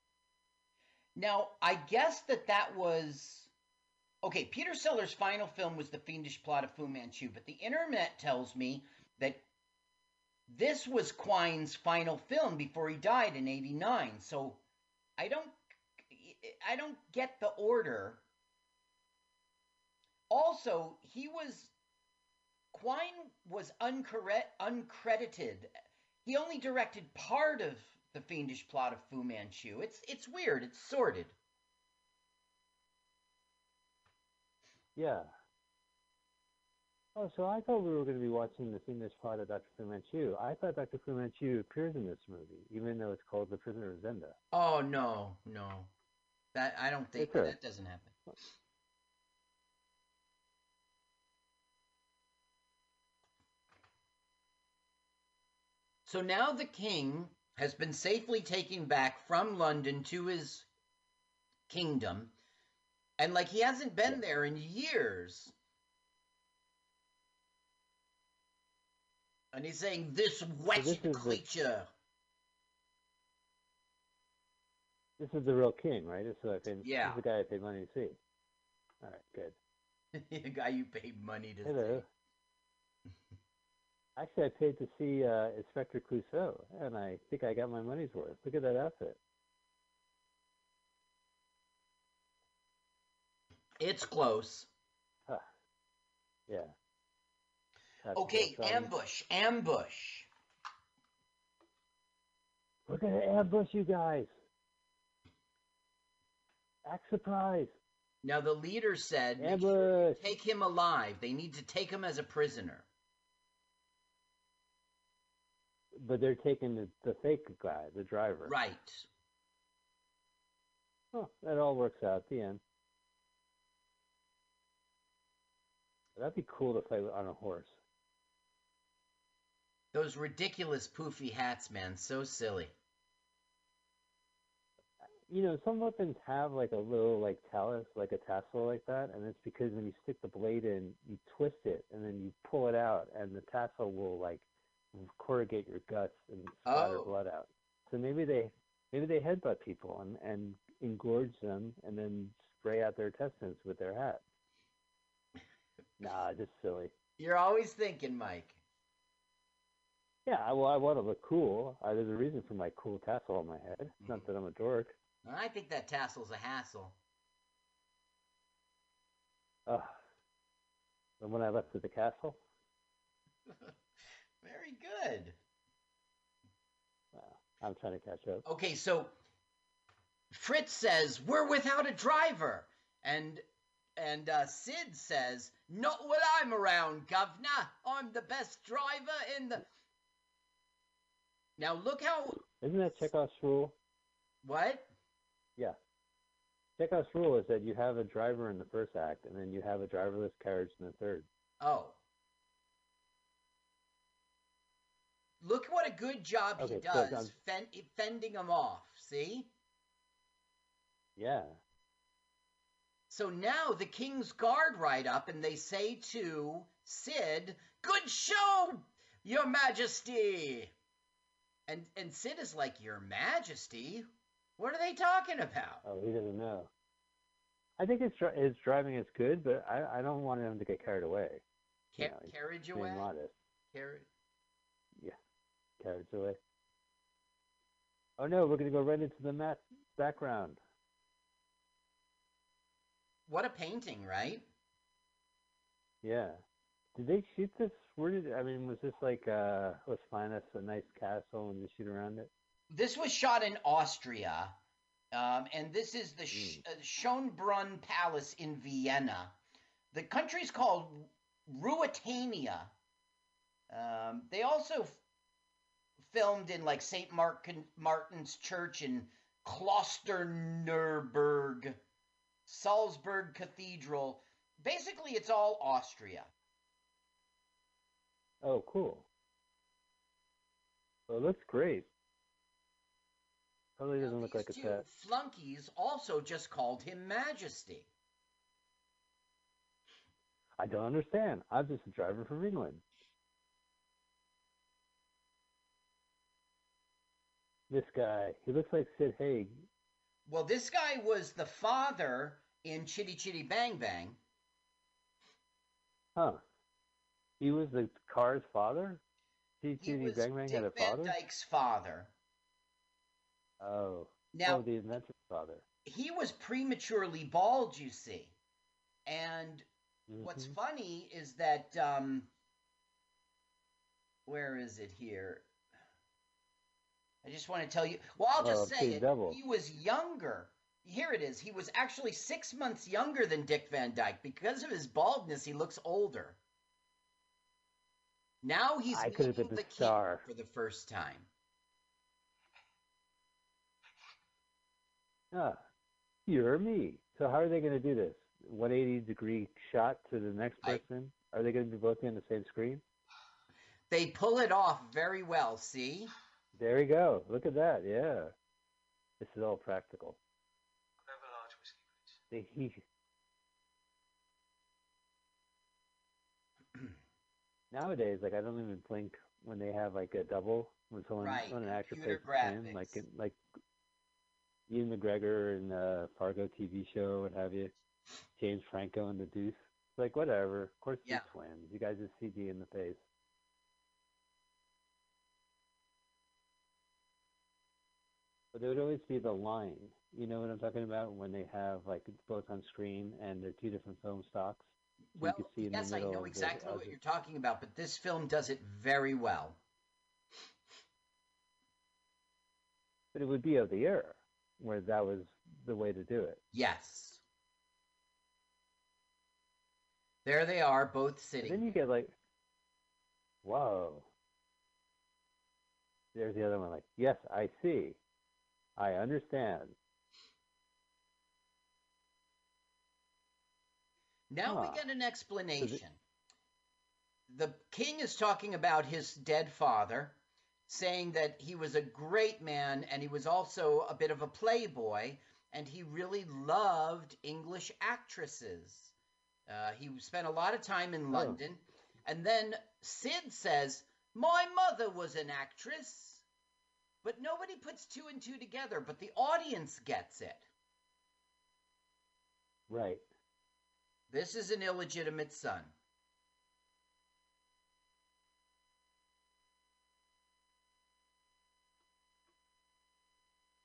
Now, I guess that that was okay. Peter Sellers' final film was The Fiendish Plot of Fu Manchu, but the internet tells me that this was Quine's final film before he died in '89. So I don't, I don't get the order. Also, he was Quine was uncre- uncredited. He only directed part of the fiendish plot of Fu Manchu. It's it's weird. It's sordid. Yeah. Oh, so I thought we were going to be watching the Fiendish Plot of Dr. Fu Manchu. I thought Dr. Fu Manchu appears in this movie, even though it's called The Prisoner of Zenda. Oh no, no, that I don't think Okay. that doesn't happen. So now the king has been safely taken back from London to his kingdom, and like he hasn't been there in years. And he's saying, "This wretched this is the- creature." This is the real king, right? This is, who I paid, Yeah. this is the guy I paid money to see. All right, good. the guy you paid money to Hello. see. Actually, I paid to see uh, Inspector Clouseau, and I think I got my money's worth. Look at that outfit. It's close. Huh. Yeah. That's Okay, ambush, ambush. We're gonna ambush you guys. Act surprised. Now the leader said, Ambush. sure take him alive. They need to take him as a prisoner. But they're taking the, the fake guy, the driver. Right. Oh, that all works out at the end. That'd be cool to fight on a horse. Those ridiculous poofy hats, man, so silly. You know, some weapons have like a little like talus, like a tassel like that, and it's because when you stick the blade in, you twist it and then you pull it out, and the tassel will like corrugate your guts and splatter Oh. blood out. So maybe they maybe they headbutt people and and engorge them and then spray out their intestines with their hat. Nah, just silly. You're always thinking, Mike. Yeah, I- well, I want to look cool. Uh, there's a reason for my cool tassel on my head. It's not that I'm a dork. I think that tassel's a hassle. Ugh. And when I left at the castle, Very good. I'm trying to catch up. Okay, so Fritz says we're without a driver, and and uh, Sid says not when I'm around, governor. I'm the best driver in the. Now look how Isn't that Chekhov's rule? what? Yeah. Chekhov's rule is that you have a driver in the first act, and then you have a driverless carriage in the third. Oh. Look what a good job he Okay, so does I'm- fen- fending them off. See? Yeah. So now the King's Guard ride up and they say to Sid, Good show, Your Majesty. And and Sid is like, Your Majesty? What are they talking about? Oh, he doesn't know. I think his his driving is good, but I I don't want him to get carried away. Ca- You know, carriage away? modest. Carriage. Yeah, carriage away. Oh no, we're gonna go right into the mat background. What a painting, right? Yeah. Did they shoot this? Where did I mean? Was this like uh, let's find us a nice castle and just shoot around it? This was shot in Austria, um, and this is the uh, Schönbrunn Palace in Vienna. The country's called Ruritania. Um, they also f- filmed in like St. Martin, Martin's Church in Klosterneuburg, Salzburg Cathedral. Basically, it's all Austria. Oh, cool. Well, it looks great. Totally doesn't look like a Two flunkies also just called him Majesty. I don't understand. I'm just a driver from England. This guy, he looks like Sid Haig. Well, this guy was the father in Chitty Chitty Bang Bang. Huh. He was the car's father? T. He was Bang Bang Dick had a Van father? Dyke's father. Oh. Now- oh, the inventor's father. He was prematurely bald, you see. And what's Mhm. funny is that um where is it here? I just want to tell you. Well, I'll just say it. He was younger. Here it is. He was actually six months younger than Dick Van Dyke. Because of his baldness, he looks older. Now he's I could the the star. for the first time. Ah, you're me. So how are they going to do this? 180 degree shot to the next I- person? Are they going to be both on the same screen? They pull it off very well. See? There we go. Look at that. Yeah. This is all practical. Have a large whiskey, please. They, he, nowadays, like I don't even blink when they have like a double when someone Right, when an actor computer plays the skin, like in, like Ewan McGregor in the Fargo TV show, what have you, James Franco in The Deuce. It's like whatever. Of course, Yeah. they're twins. You guys just CG in the face. But there would always be the line. You know what I'm talking about? When they have like both on screen and they're two different film stocks. So well, you can see in yes, the I know exactly what you're talking about, but this film does it very well. But it would be of the era where that was the way to do it. Yes. There they are, both sitting. then you get like, whoa. There's the other one, like, yes, I see. I understand. Now we get an explanation. The king is talking about his dead father, saying that he was a great man and he was also a bit of a playboy, and he really loved English actresses. Uh, he spent a lot of time in London. And then Sid says, My mother was an actress. But nobody puts two and two together, but the audience gets it. Right. This is an illegitimate son.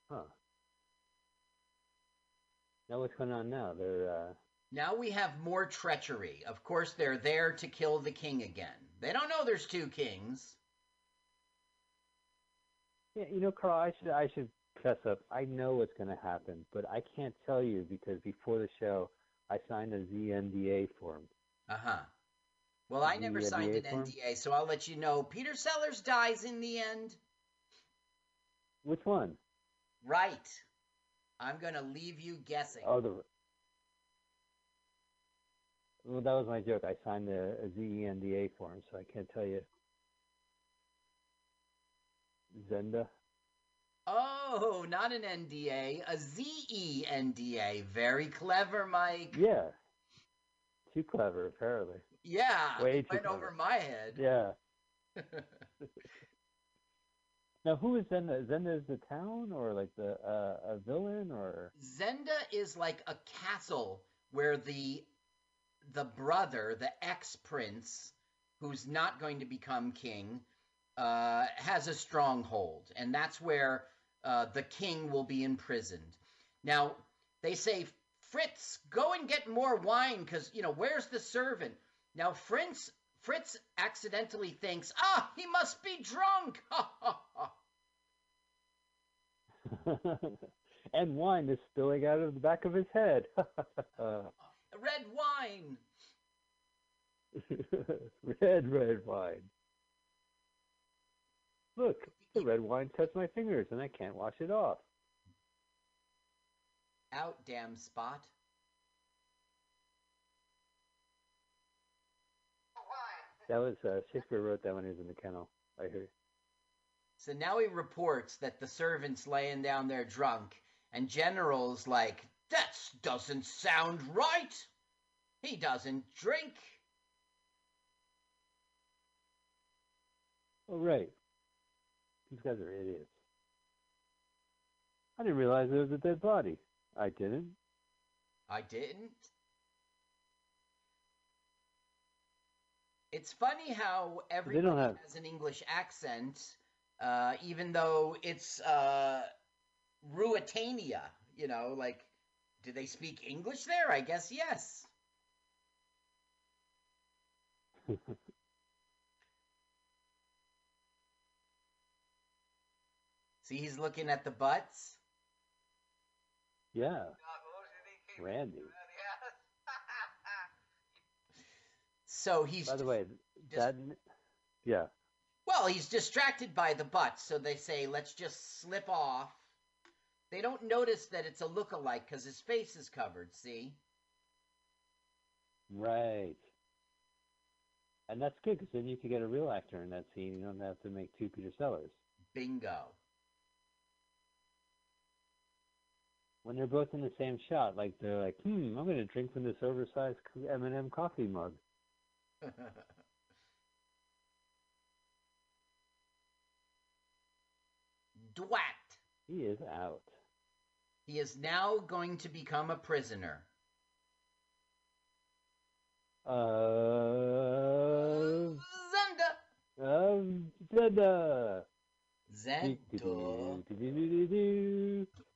Huh. Now what's going on now? They're uh Now we have more treachery. Of course, they're there to kill the king again. They don't know there's two kings. Yeah, you know, Carl, I should I should fess up. I know what's going to happen, but I can't tell you because before the show, I signed a ZNDA form. Uh huh. Well, I never signed an NDA form? NDA, so I'll let you know. Peter Sellers dies in the end. Which one? Right. I'm going to leave you guessing. Oh, the. Well, that was my joke. I signed a, a ZENDA form, so I can't tell you. Zenda. Oh, not an NDA, a Z E N D A. Very clever, Mike. Yeah. Too clever, apparently. Yeah, Way too went clever. over my head. Yeah. Now, who is Zenda? Zenda is the town, or like the uh, a villain, or Zenda is like a castle where the the brother, the ex prince, who's not going to become king, uh, has a stronghold, and that's where uh, the king will be imprisoned. Now they say, Fritz, go and get more wine, because you know where's the servant? Now Fritz Fritz accidentally thinks, ah, he must be drunk. and wine is spilling out of the back of his head. Red wine. red, red wine. Look, the red wine touched my fingers, and I can't wash it off. Out, damn spot. That was uh, Shakespeare wrote that when he was in the kennel. I hear. So now he reports that the servant's laying down there drunk, and General's like, that doesn't sound right. He doesn't drink. Oh, right. These guys are idiots. I didn't realize there was a dead body. I didn't. I didn't. It's funny how everybody have- has an English accent, uh, even though it's uh, Ruritania. You know, like, do they speak English there? I guess yes. See, he's looking at the butts. yeah. Randy. So he's By the way, just- that. Yeah. Well, he's distracted by the butts, so they say, let's just slip off. They don't notice that it's a look-alike because his face is covered, see? Right. And that's good because then you could get a real actor in that scene. You don't have to make two Peter Sellers. Bingo. When they're both in the same shot, like they're like, "Hmm, I'm going to drink from this oversized M&M coffee mug." Dwat. He is out. He is now going to become a prisoner. Uh, Zenda. um, Zenda. Zenda.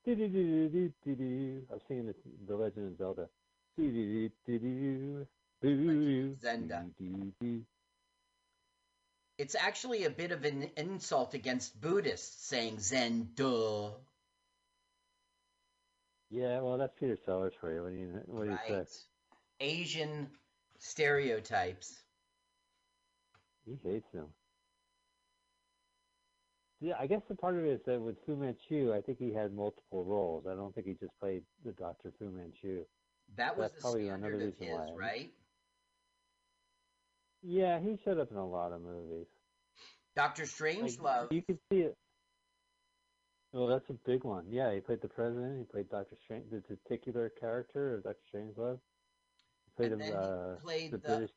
I'm singing the, the Legend of Zelda. Zenda. It's actually a bit of an insult against Buddhists saying Zenda. Yeah, well, that's Peter Sellers for you. What do you, what do you say? Right. Asian stereotypes. He hates them. Yeah, I guess the part of it is that with Fu Manchu, I think he had multiple roles. I don't think he just played the Doctor Fu Manchu. That was That's the probably another standard of his, why. right? Yeah, he showed up in a lot of movies. Doctor Like, Strangelove. you could see it. Well, that's a big one. Yeah, he played the president. He played Doctor Strange, the particular character of Doctor Strangelove. He played And him, he uh, played the the- British.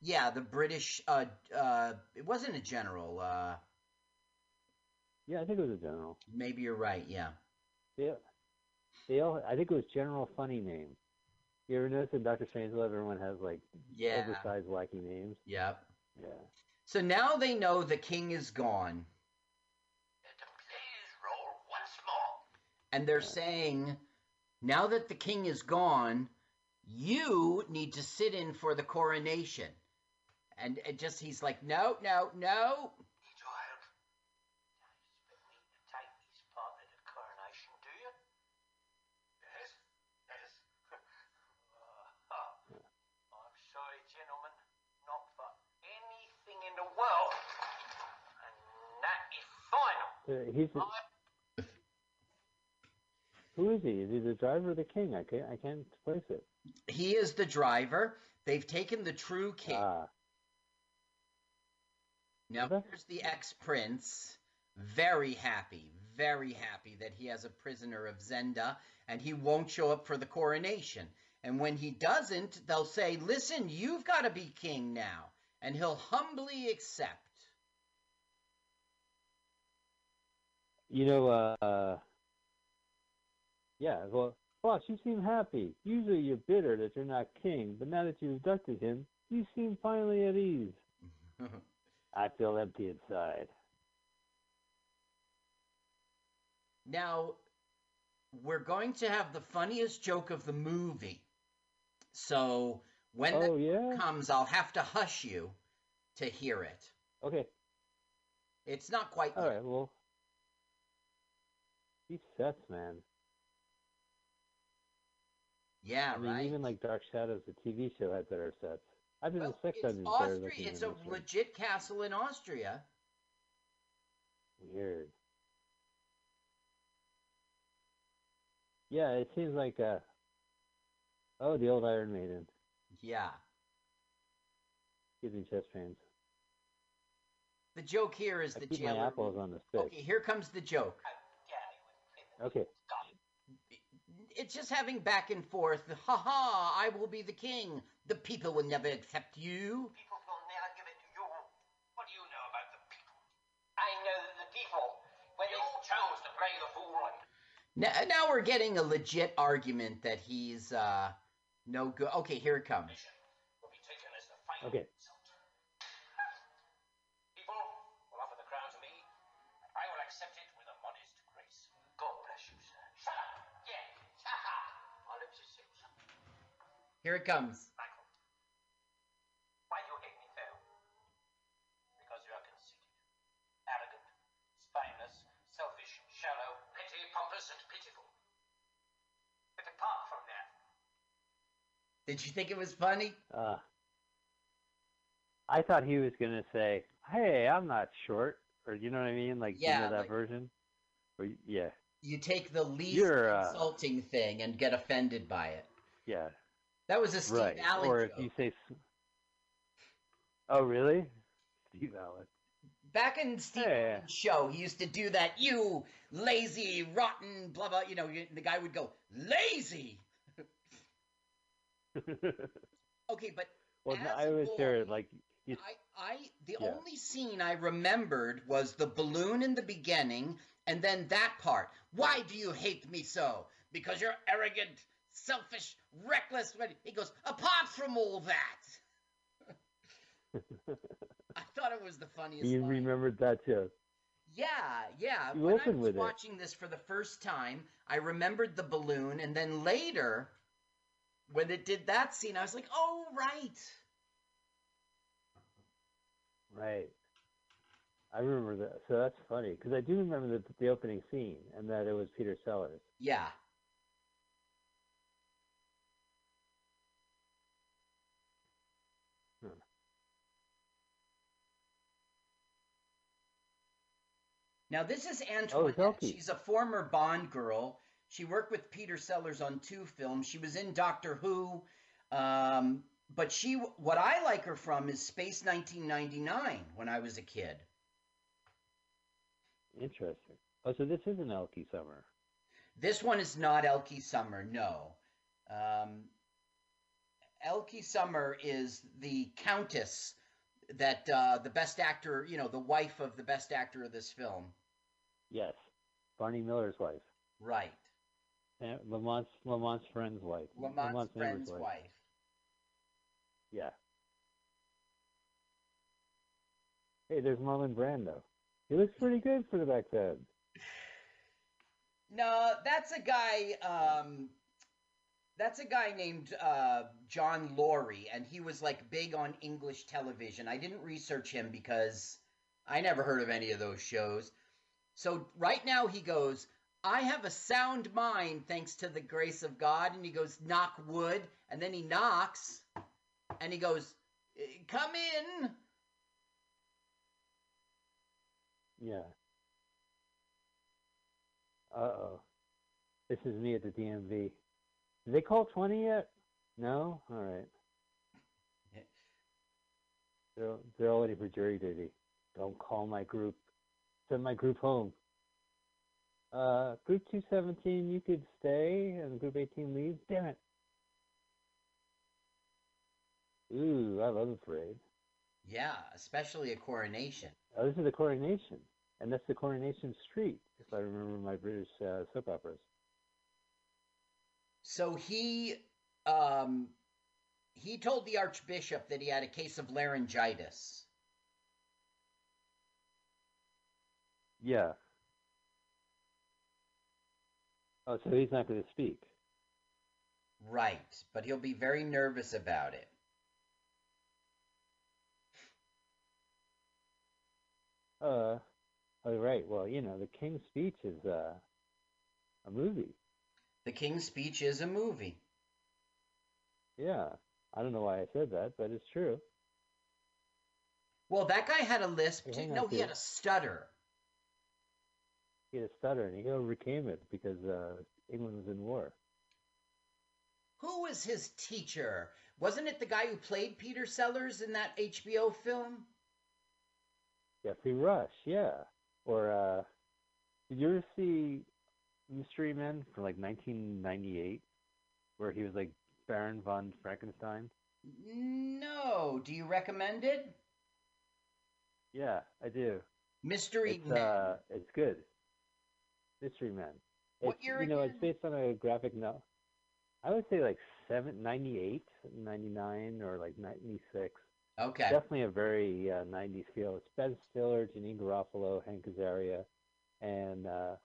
Yeah, the British. Uh, uh, it wasn't a general. Yeah, I think it was a general. maybe you're right. Yeah. Yeah, they all. I think it was General Funny Name. You ever notice in Doctor Strangelove, everyone has like Yeah. oversized, wacky names? Yep. Yeah. So now they know the king is gone, Please roll once more. and they're saying, now that the king is gone, you need to sit in for the coronation. And it just he's like, no, no, no. He's the, who is he? Is he the driver or the king? I can't. I can't place it. He is the driver. They've taken the true king. Ah, Now here's the ex-prince, very happy, very happy that he has a prisoner of Zenda, and he won't show up for the coronation. And when he doesn't, they'll say, "Listen, you've got to be king now," and he'll humbly accept. You know. Uh, yeah. Well, boss, you seem happy. Usually you're bitter that you're not king, but now that you've abducted him, you seem finally at ease. I feel empty inside. now, we're going to have the funniest joke of the movie. So when Oh that yeah. comes, I'll have to hush you to hear it. Okay. It's not quite All yet. right. Well, these sets, man. Yeah, I mean, right. even like Dark Shadows, the TV show, had better sets. I've been Well, in sex it's dungeons better Austria. It's a legit castle in Austria. Weird. Yeah, it seems like uh oh, the old Iron Maiden. Yeah. Gives me chest pains. The joke here is I the keep my jailer. apples on the stick. Okay, here comes the joke. Okay. It's just having back and forth. Ha ha! I will be the king. The people will never accept you. People will never give it to you. What do you know about the people? I know that the people, when you chose to play the fool and Now, now we're getting a legit argument that he's uh no good. Okay, here it comes. will be taken as the final Okay. Here it comes. Michael. Why do you hate me, Phil? Because you are conceited, arrogant, spineless, selfish, shallow, petty, pompous, and pitiful. But apart from that, Did you think it was funny? Uh I thought he was gonna say, Hey, I'm not short or you know what I mean? Like you Yeah, know that like- version? Or yeah. You take the least You're, uh, insulting thing and get offended by it. Yeah. That was a Steve right. Allen or if you say Oh really? Steve Allen. Back in Steve Hey. Allen's show, he used to do that. You lazy, rotten, blah blah. You know, the guy would go lazy. Okay, but well As no, I a always hear it like you I, I, the Yeah. only scene I remembered was the balloon in the beginning, and then that part. Why do you hate me so? Because you're arrogant, selfish, reckless. When he goes, apart from all that, I thought it was the funniest. you line. remembered that too. Yeah, yeah. You when I was with it. watching this for the first time, I remembered the balloon, and then later, when it did that scene, I was like, "Oh, right." Right. I remember that. So that's funny because I do remember the the opening scene and that it was Peter Sellers. Yeah. Hmm. Now this is Oh, Antoinette. Elkie. She's a former Bond girl. She worked with Peter Sellers on two films. She was in Doctor Who, um, but she what I like her from is Space 1999 when I was a kid. Interesting. Oh, so this isn't Elke Sommer. This one is not Elke Sommer, no. Um, Elke Sommer is the Countess that uh, the best actor, you know, the wife of the best actor of this film. Yes, Barney Miller's wife. Right. Sam- Lamont's Lamont's friend's wife. Lamont's neighbor's friend's wife. Yeah. Hey, there's Marlon Brando. He looks pretty good for the back then. No, that's a guy. Um, that's a guy named uh, John Laurie, and he was like big on English television. I didn't research him because I never heard of any of those shows. So right now he goes, I have a sound mind thanks to the grace of God, and he goes, knock wood, and then he knocks, and he goes, "Eh, come in. Yeah. Uh oh. This is me at the DMV. Did they call 20 yet? No? All right. They're, they're all waiting for jury duty. Don't call my group. Send my group home. Uh, group 217, you could stay, and group 18 leaves. Damn it. Ooh, I love the parade. Yeah, especially a coronation. Oh, this is the coronation, and that's the coronation street, if I remember my British uh, soap operas. So he um he told the archbishop that he had a case of laryngitis. Yeah. Oh, so he's not going to speak. Right, but he'll be very nervous about it. Uh, oh, right. Well, you know, the King's Speech is uh, a movie. The King's Speech is a movie. Yeah. I don't know why I said that, but it's true. Well, that guy had a lisp. Hey, too. hang No, he had a stutter. He had a stutter, and he overcame it because uh, England was in war. Who was his teacher? Wasn't it the guy who played Peter Sellers in that HBO film? Geoffrey Rush, yeah. Or uh, did you ever see Mystery Men from like 1998, where he was like Baron von Frankenstein? No. Do you recommend it? Yeah, I do. Mystery It's Men. uh, it's good. Mystery Men. What It's, year You know, it's based on a graphic novel. I would say like seven, 98, 99, or like 96. Okay. Definitely a very uh, 90s feel. It's Ben Stiller, Janeane Garofalo, Hank Azaria, and uh,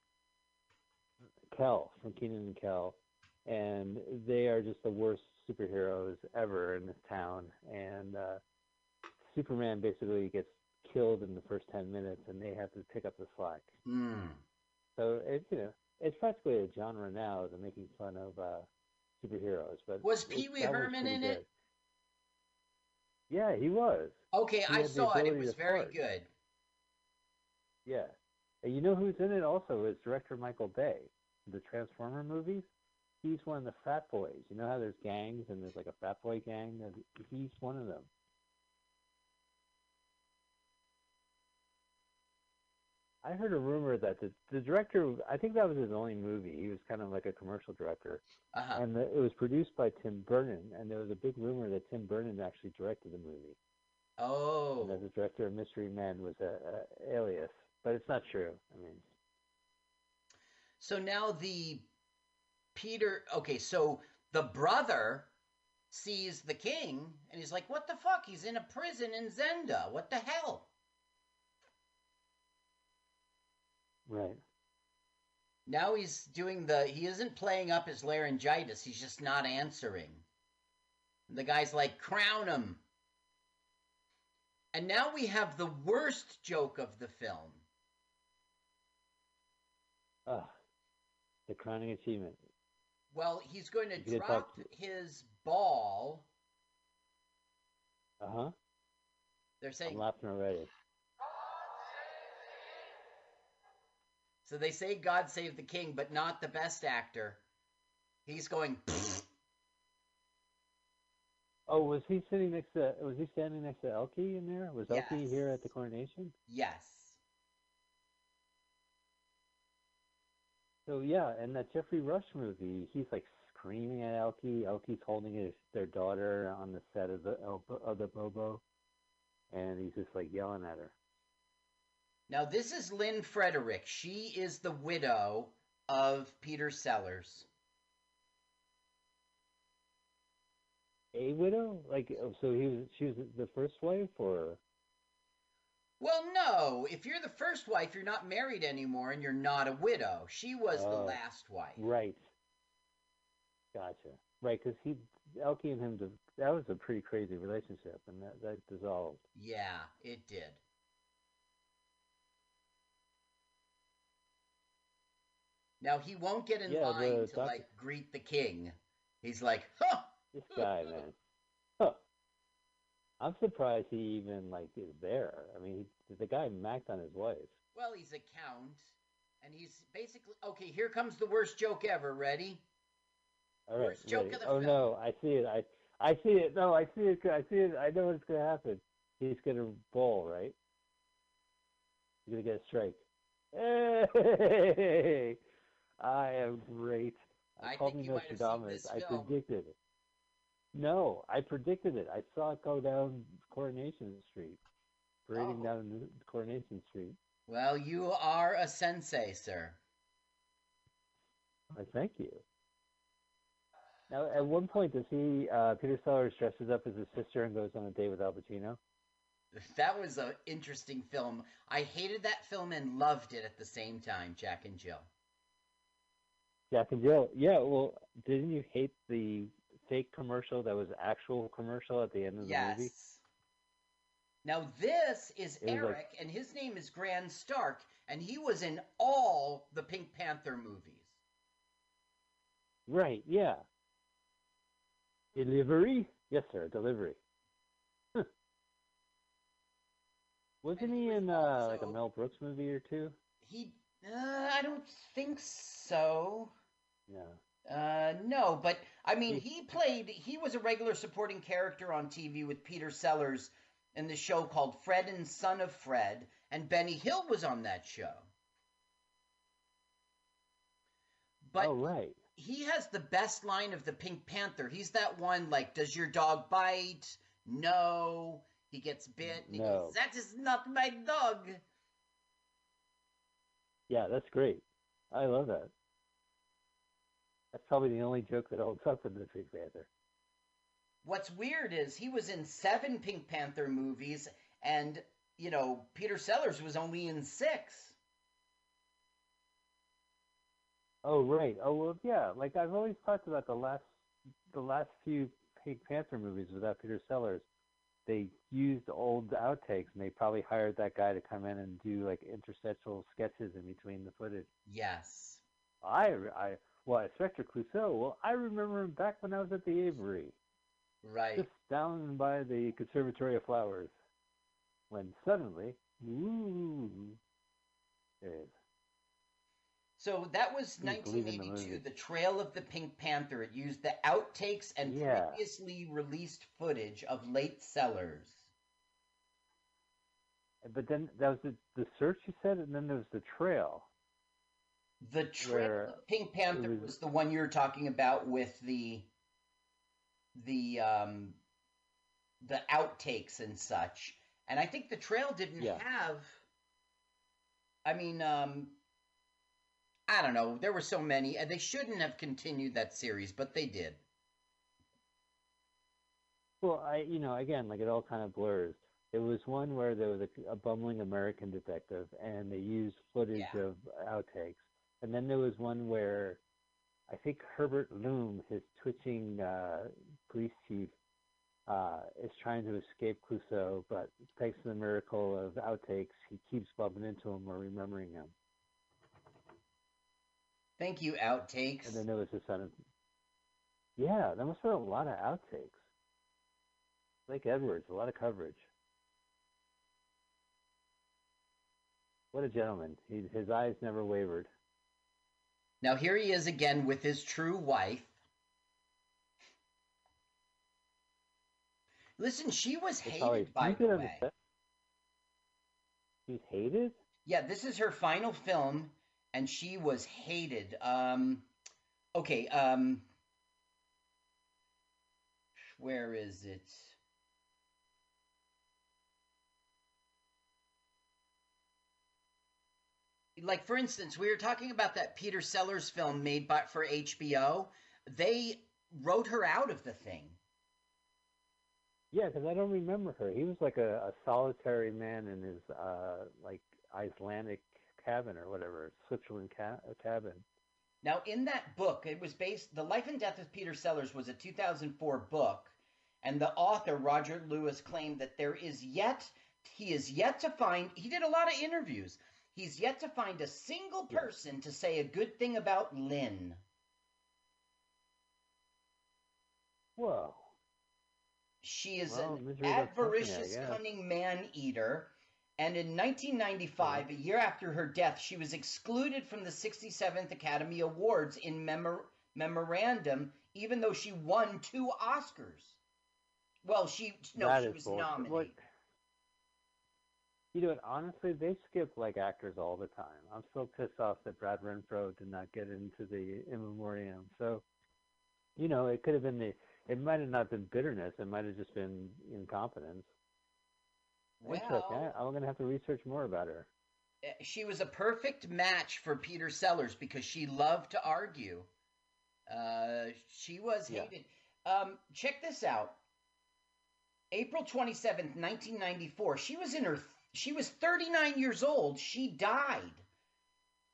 Kel from Kenan and Kel. And they are just the worst superheroes ever in this town. And uh, Superman basically gets killed in the first 10 minutes, and they have to pick up the slack. Hmm. So it's you know it's practically a genre now. They're making fun of uh, superheroes, but Was Pee Wee Herman in good. it? Yeah, he was. Okay, He I saw it. It was very fart. good. Yeah, and you know who's in it also is director Michael Bay, the Transformer movies. He's one of the frat boys. You know how there's gangs and there's like a frat boy gang. And He's one of them. I heard a rumor that the, the director, I think that was his only movie. He was kind of like a commercial director. Uh-huh. And the, it was produced by Tim Burton, and there was a big rumor that Tim Burton actually directed the movie. Oh. And that the director of Mystery Men was a, a alias, but it's not true. I mean, So now the Peter. Okay, so the brother sees the king and he's like, "What the fuck? He's in a prison in Zenda. What the hell?" Right. Now he's doing the. He isn't playing up his laryngitis. He's just not answering. The guy's like, crown him. And now we have the worst joke of the film. Ah, the crowning achievement. Well, he's going to drop that- his ball. Uh huh. They're saying. I'm laughing already. so. They say God save the king, but not the best actor. He's going. Oh, was he sitting next to? Was he standing next to Elke in there? Was Elke here at the coronation? Yes. So yeah, in that Geoffrey Rush movie, he's like screaming at Elke. Elke's holding his their daughter on the set of the of the Bobo, and he's just like yelling at her. Now this is Lynn Frederick. She is the widow of Peter Sellers. A widow? Like oh, so he was she was the first wife or Well, no. If you're the first wife, you're not married anymore, and you're not a widow. She was the Oh. last wife. right? Gotcha. Right, because he Elke and him that was a pretty crazy relationship, and that that dissolved. Yeah, it did. Now he won't get in Yeah, line to doc- like greet the king. He's like, huh. This guy, man. I'm surprised he even like is there. I mean, he, the guy macked on his wife. Well, he's a count, and he's basically okay. Here comes the worst joke ever. Ready? All right. Worst joke of the oh film. no, I see it. I I see it. No, I see it. I see it. I know what's gonna happen. He's gonna bowl, right? He's gonna get a strike. Hey! I am great. I Call think you might have seen this I film. predicted it. No, I predicted it. I saw it go down Coronation Street, parading Oh. down Coronation Street. Well, you are a sensei, sir. I thank you. Now, at one point, does he, uh, Peter Sellers dresses up as his sister and goes on a date with Al Pacino? That was an interesting film. I hated that film and loved it at the same time, Jack and Jill. Jack and Jill. Yeah, well, didn't you hate the fake commercial that was actual commercial at the end of the Yes. movie? Now this is It was like- Eric, and his name is Graham Stark, and he was in all the Pink Panther movies. Right, yeah. Delivery? Yes, sir, delivery. Huh. Wasn't And he in uh, like a Mel Brooks movie or two? He, uh, I don't think so. Yeah. Uh, no, but I mean, He- played. He was a regular supporting character on TV with Peter Sellers in the show called Fred and Son of Fred, and Benny Hill was on that show. But oh, right. he has the best line of the Pink Panther. He's that one like, "Does your dog bite?" No. He gets bit. And he No. goes, "That is not my dog." Yeah, that's great. I love that. That's probably the only joke that holds up in the Pink Panther. What's weird is he was in seven Pink Panther movies, and you know Peter Sellers was only in six. Oh, right. Oh, well, yeah. Like I've always talked about the last, the last few Pink Panther movies without Peter Sellers. They used old outtakes, and they probably hired that guy to come in and do like interstitial sketches in between the footage. Yes. I, I, well, Inspector Clouseau. Well, I remember him back when I was at the Avery, Right. just down by the Conservatory of Flowers, when suddenly, ooh, there. So that was You believe in the 1982, the Trail of the Pink Panther. It used the outtakes and Yeah. previously released footage of late Sellers. But then that was the, the search you said, and then there was the trail. The Trail Where Pink Panther was- was the one you were talking about with the the um the outtakes and such. And I think the trail didn't Yeah. have I mean, um I don't know. There were so many, and they shouldn't have continued that series, but they did. Well, I, you know, again, like it all kind of blurs. It was one where there was a, a bumbling American detective, and they used footage Yeah. of outtakes. And then there was one where I think Herbert Lom, his twitching uh, police chief, uh, is trying to escape Clouseau, but thanks to the miracle of outtakes, he keeps bumping into him or remembering him. Thank you, outtakes. And then there was the son of. Yeah, there must have been a lot of outtakes. Blake Edwards, a lot of coverage. What a gentleman. He, his eyes never wavered. Now here he is again with his true wife. Listen, she was hated by the way. She's hated? Yeah, this is her final film, and she was hated. Um, okay, um, where is it? Like for instance, we were talking about that Peter Sellers film made by for HBO. They wrote her out of the thing. Yeah, because I don't remember her. He was like a, a solitary man in his uh like Icelandic cabin or whatever, Switzerland ca- cabin. Now, in that book, it was based. The Life and Death of Peter Sellers was a 2004 book, and the author Roger Lewis claimed that there is yet he is yet to find. He did a lot of interviews. He's yet to find a single person to say a good thing about Lynn. Whoa. She is Well, an misery loves company, I avaricious, cunning man eater. And in 1995, a year after her death, she was excluded from the 67th Academy Awards in memor- memorandum, even though she won two Oscars. Well, she no, That she was nominated. What- You know what? Honestly, they skip like actors all the time. I'm so pissed off that Brad Renfro did not get into the in memoriam. So, you know, it could have been the. It might have not been bitterness. It might have just been incompetence. Well- I'm gonna have to research more about her. Uh, She was a perfect match for Peter Sellers because she loved to argue. Uh, she was Yeah. hated. Um, check this out. April 27th, 1994. She was in her she was 39 years old. She died.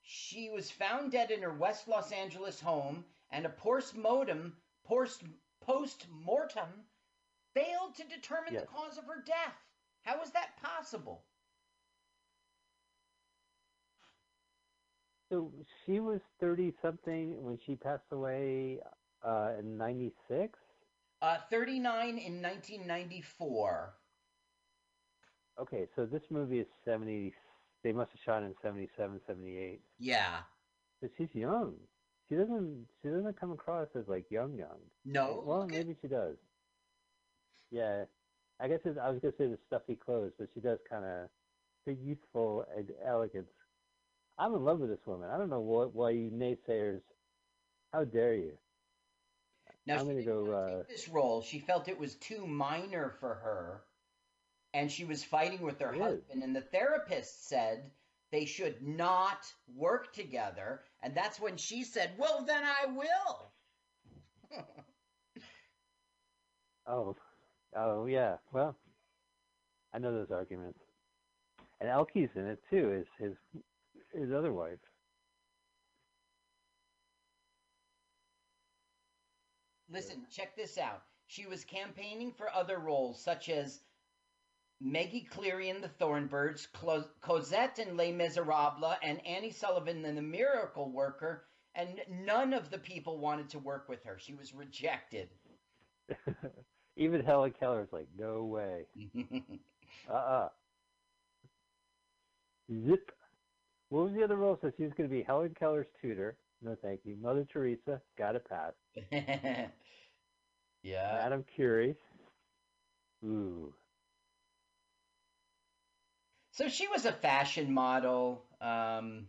She was found dead in her West Los Angeles home and a post-mortem post post-mortem failed to determine Yes. the cause of her death. How is that possible? So she was thirty something when she passed away uh, in '96. Uh, 39 in 1994. Okay, so this movie is 70. They must have shot in 77, 78. Yeah. But she's young. She doesn't. She doesn't come across as like young, young. No. Well, look at- maybe she does. Yeah, I guess it's, I was gonna say the stuffy clothes, but she does kind of the youthful and elegance. I'm in love with this woman. I don't know what why you naysayers. How dare you? Now I'm she gonna go. Uh, this role. She felt it was too minor for her, and she was fighting with her is. husband. And the therapist said they should not work together. And that's when she said, "Well, then I will." oh, oh yeah. Well, I know those arguments. And Elke's in it too. Is his his other wife. Listen, check this out. She was campaigning for other roles such as Maggie Cleary in The Thornbirds, Cosette in Les Miserables, and Annie Sullivan in The Miracle Worker, and none of the people wanted to work with her. She was rejected. Even Helen Keller Keller's like, no way. Uh uh Zip. What was the other role? So she was going to be Helen Keller's tutor. No, thank you. Mother Teresa. Got a pass. yeah. Madame Curie. Ooh. So she was a fashion model. Um,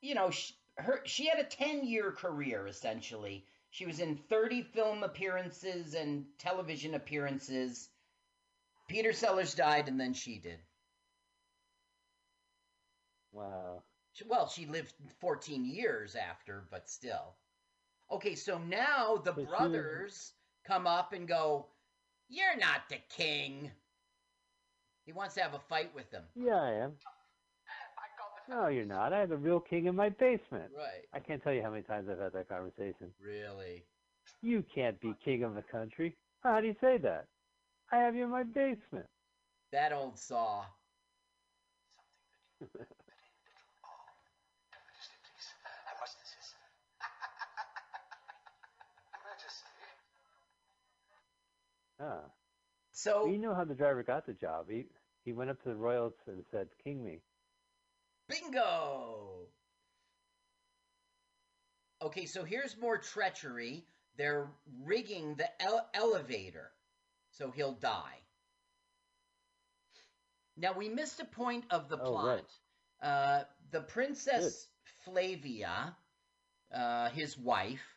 you know, she, her she had a ten year career essentially. She was in thirty film appearances and television appearances. Peter Sellers died, and then she did. Wow. Well, she lived fourteen years after, but still. Okay, so now the brothers come up and go. You're not the king. He wants to have a fight with them. Yeah, I am. I the No, you're not. I have a real king in my basement. Right. I can't tell you how many times I've had that conversation. Really? You can't be king of the country. How do you say that? I have you in my basement. That old saw. something that you little emergency please how much this is emergency Ah. So you know how the driver got the job. He he went up to the royals and said, "King me." Bingo! Okay, so here's more treachery. They're rigging the ele- elevator, so he'll die. Now, we missed a point of the Oh, plot. Uh, the Princess Flavia, uh, his wife,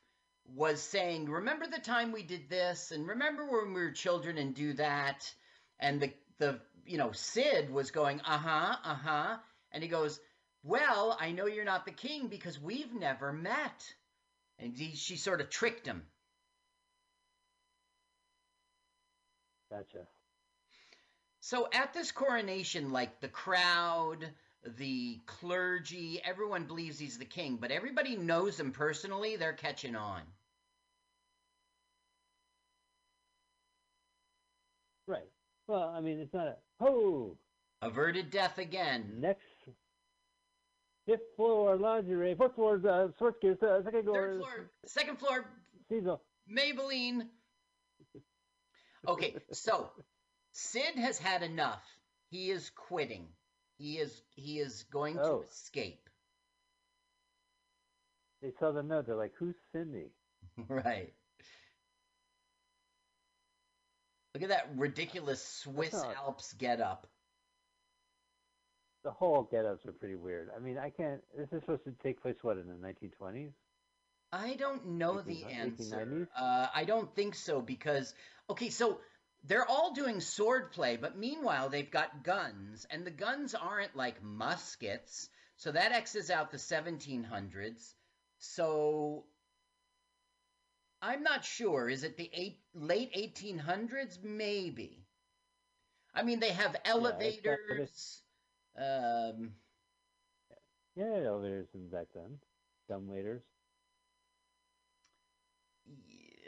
was saying, Remember the time we did this? And remember when we were children and do that? And the, the you know, Sid was going, Uh huh, uh huh. And he goes, Well, I know you're not the king because we've never met. And he, she sort of tricked him. Gotcha. So at this coronation, like the crowd, the clergy, everyone believes he's the king, but everybody knows him personally. They're catching on. Right. Well, I mean, it's not a oh Averted death again. next fifth floor lingerie, fourth floor uh, sports gear, uh, second floor Third floor, second floor, Cecil. Maybelline. Okay, so Sid has had enough. He is quitting. He is he is going Oh. to escape. They saw the note. They're like, "Who's Cindy?" right. Look at that ridiculous Swiss not- Alps getup. The whole get-ups are pretty weird. I mean, I can't. This is supposed to take place what in the 1920s? I don't know the 1800s? answer. Uh, I don't think so because okay, so they're all doing sword play, but meanwhile they've got guns, and the guns aren't like muskets, so that X's out the 1700s. So I'm not sure. Is it the eight, late 1800s? Maybe. I mean, they have elevators. Um, Yeah, elevators in back then. Dumb waiters.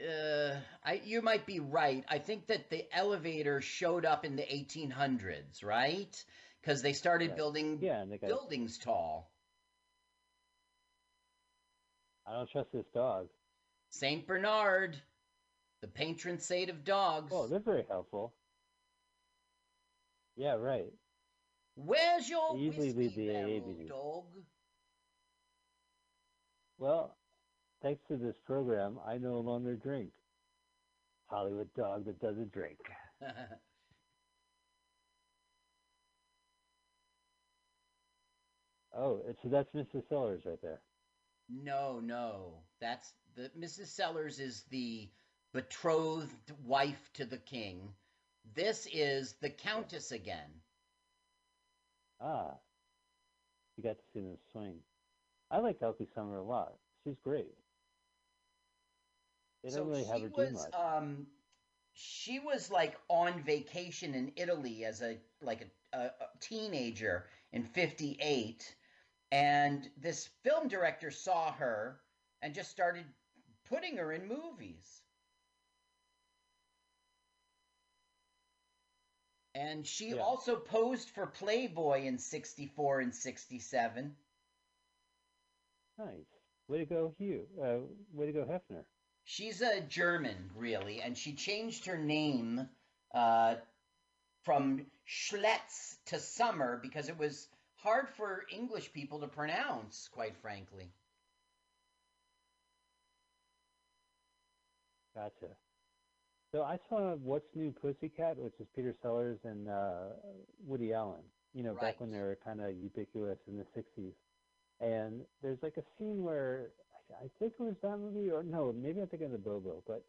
uh, I you might be right. I think that the elevator showed up in the 1800s, right? Because they started Right. building Yeah, they buildings tall. I don't trust this dog. Saint Bernard, the patron saint of dogs. Oh, they're very helpful. Yeah, right. Where's your They usually whiskey the barrel, dog? Well, thanks to this program, I no longer drink. Hollywood dog that doesn't drink. Oh, so that's Mr. Sellers right there. No, no. That's the Mrs. Sellers is the betrothed wife to the king. This is the countess again. Ah, you got to see them swing. I like Elke Sommer a lot. She's great. They so don't really have she her was do much. um she was like on vacation in Italy as a like a, a, a teenager in 58 and this film director saw her and just started putting her in movies and she Yeah. also posed for Playboy in 64 and 67 Nice. Way to go, Hugh. Uh, way to go, Hefner. She's a German, really, and she changed her name uh, from Schletz to Sommer because it was hard for English people to pronounce, quite frankly. Gotcha. So I saw What's New Pussycat, which is Peter Sellers and uh, Woody Allen. You know, back when they were kind of ubiquitous in the '60s. And there's like a scene where I think it was that movie, or no, maybe I'm thinking of the Bobo, but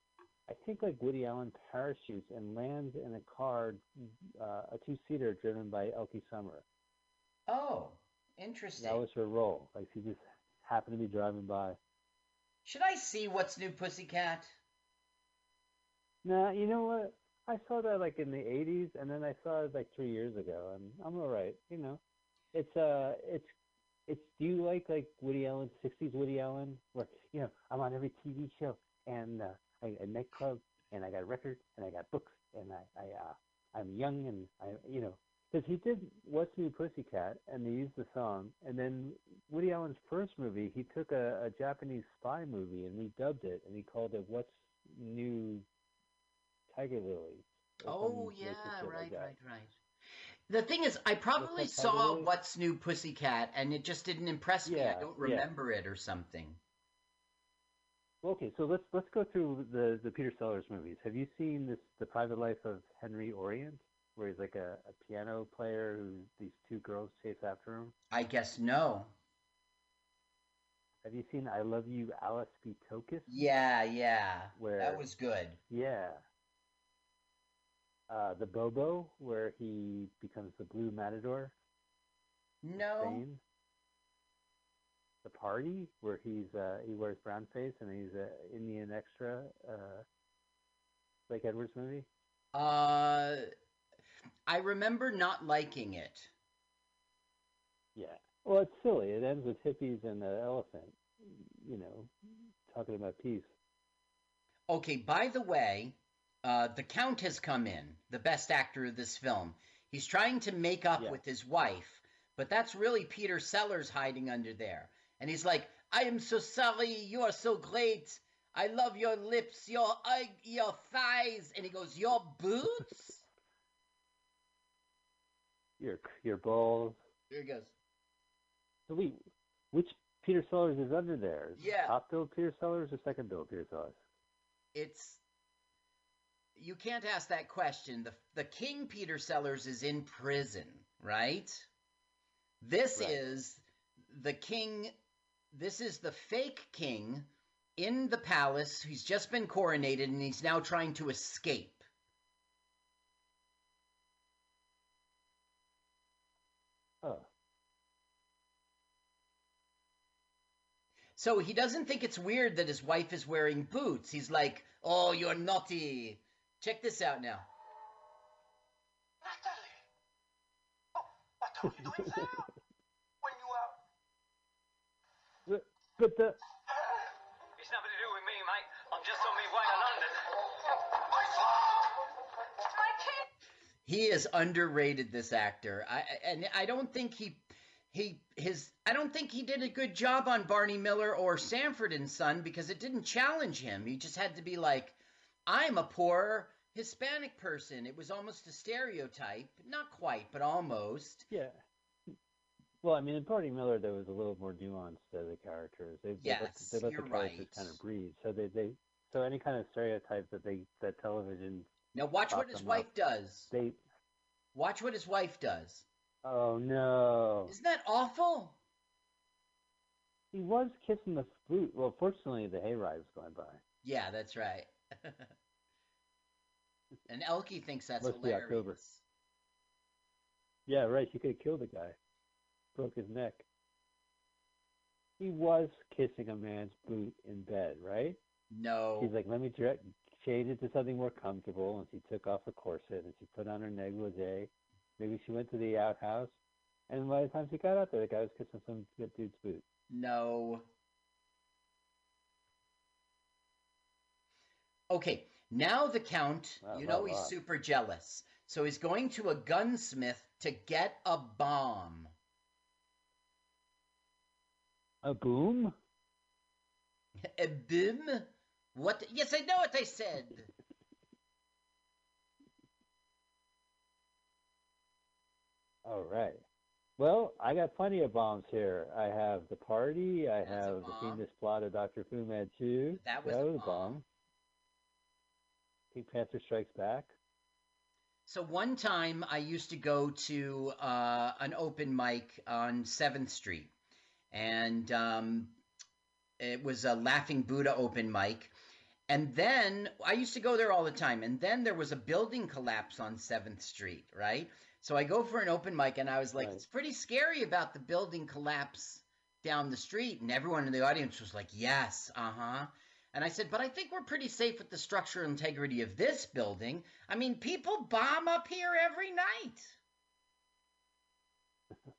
I think like Woody Allen parachutes and lands in a car, uh, a two-seater driven by Elke Sommer. Oh, interesting. That was her role. Like she just happened to be driving by. Should I see What's New Pussycat? Nah, you know what? I saw that like in the '80s, and then I saw it like three years ago, and I'm all right. You know, it's uh, it's it's. Do you like like Woody Allen, '60s Woody Allen, where you know I'm on every TV show and uh, I, a nightclub, and I got records, and I got books, and I I uh, I'm young, and I you know. Because he did What's New Pussycat, and they used the song, and then Woody Allen's first movie, he took a, a Japanese spy movie and redubbed it, and he called it What's New Tiger Lily. Oh yeah, shit like right, right, right. The thing is, I probably that saw? What's New Pussycat, and it just didn't impress me. I don't yeah. remember it or something. Okay, so let's let's go through the the Peter Sellers movies. Have you seen this The Private Life of Henry Orient, where he's like a, a piano player who these two girls chase after him? I guess no. Have you seen I Love You, Alice B. Toklas? Yeah, yeah. Where That was good. Yeah. Uh, the Bobo, where he becomes the Blue Matador. No. Spain. The Party, where he's uh, he wears brown face and he's a Indian extra. Uh, Blake Edwards movie. Uh, I remember not liking it. Yeah. Well, it's silly. It ends with hippies and an elephant. You know, talking about peace. Okay, by the way, uh, the Count has come in, the best actor of this film. He's trying to make up Yeah. with his wife, but that's really Peter Sellers hiding under there. And he's like, I am so sorry, you are so great. I love your lips, your eye, your thighs. And he goes, Your boots? Your your balls. Here he goes. So wait, which Peter Sellers is under there? Is it Yeah. Top bill Peter Sellers or second bill Peter Sellers? It's. You can't ask that question. The, the King Peter Sellers is in prison, right? This Right. is the king. This is the fake king in the palace. He's just been coronated and he's now trying to escape. Oh. So he doesn't think it's weird that his wife is wearing boots. He's like, oh, you're naughty. Check this out now. Natalie! Oh, what are you doing there? when you are... But, but the It's nothing to do with me, mate. I'm just on my way to London. My son! My kid! He is underrated. This actor, I and I don't think he he his I don't think he did a good job on Barney Miller or Sanford and Son because it didn't challenge him. He just had to be like, I'm a poor Hispanic person. It was almost a stereotype, not quite, but almost. yeah. Well, I mean, in Barney Miller, there was a little more nuance to the characters. They, they let, Yes, they let you're the characters right. kind of breathe. So they, they so any kind of stereotype that they that television Now watch what his wife up. does. they Watch what his wife does. Oh no Isn't that awful? he was kissing the flute. Well, fortunately, the hayride was going by. Yeah, that's right. and Elke thinks that's Must be hilarious. October. Yeah, right. She could have killed the guy, broke his neck. He was kissing a man's boot in bed, right? No. She's like, let me dre- change it to something more comfortable. And she took off her corset and she put on her negligee. Maybe she went to the outhouse. And by the time she got out there, the guy was kissing some good dude's boot. No. Okay, now the Count, Wow, you know wow, he's wow. super jealous. So he's going to a gunsmith to get a bomb. A boom? A boom? What? Yes, I know what I said. All right. Well, I got plenty of bombs here. I have the party. I That's have the bomb. Fiendish Plot of Dr. Fu Manchu. That was a a bomb. Pink Panther Strikes Back. So one time I used to go to uh, an open mic on Seventh Street, and um, it was a Laughing Buddha open mic. And then I used to go there all the time. And then there was a building collapse on Seventh Street, right? So I go for an open mic, and I was like, Right. "It's pretty scary about the building collapse down the street." And everyone in the audience was like, "Yes, uh huh." And I said, but I think we're pretty safe with the structural integrity of this building. I mean, people bomb up here every night.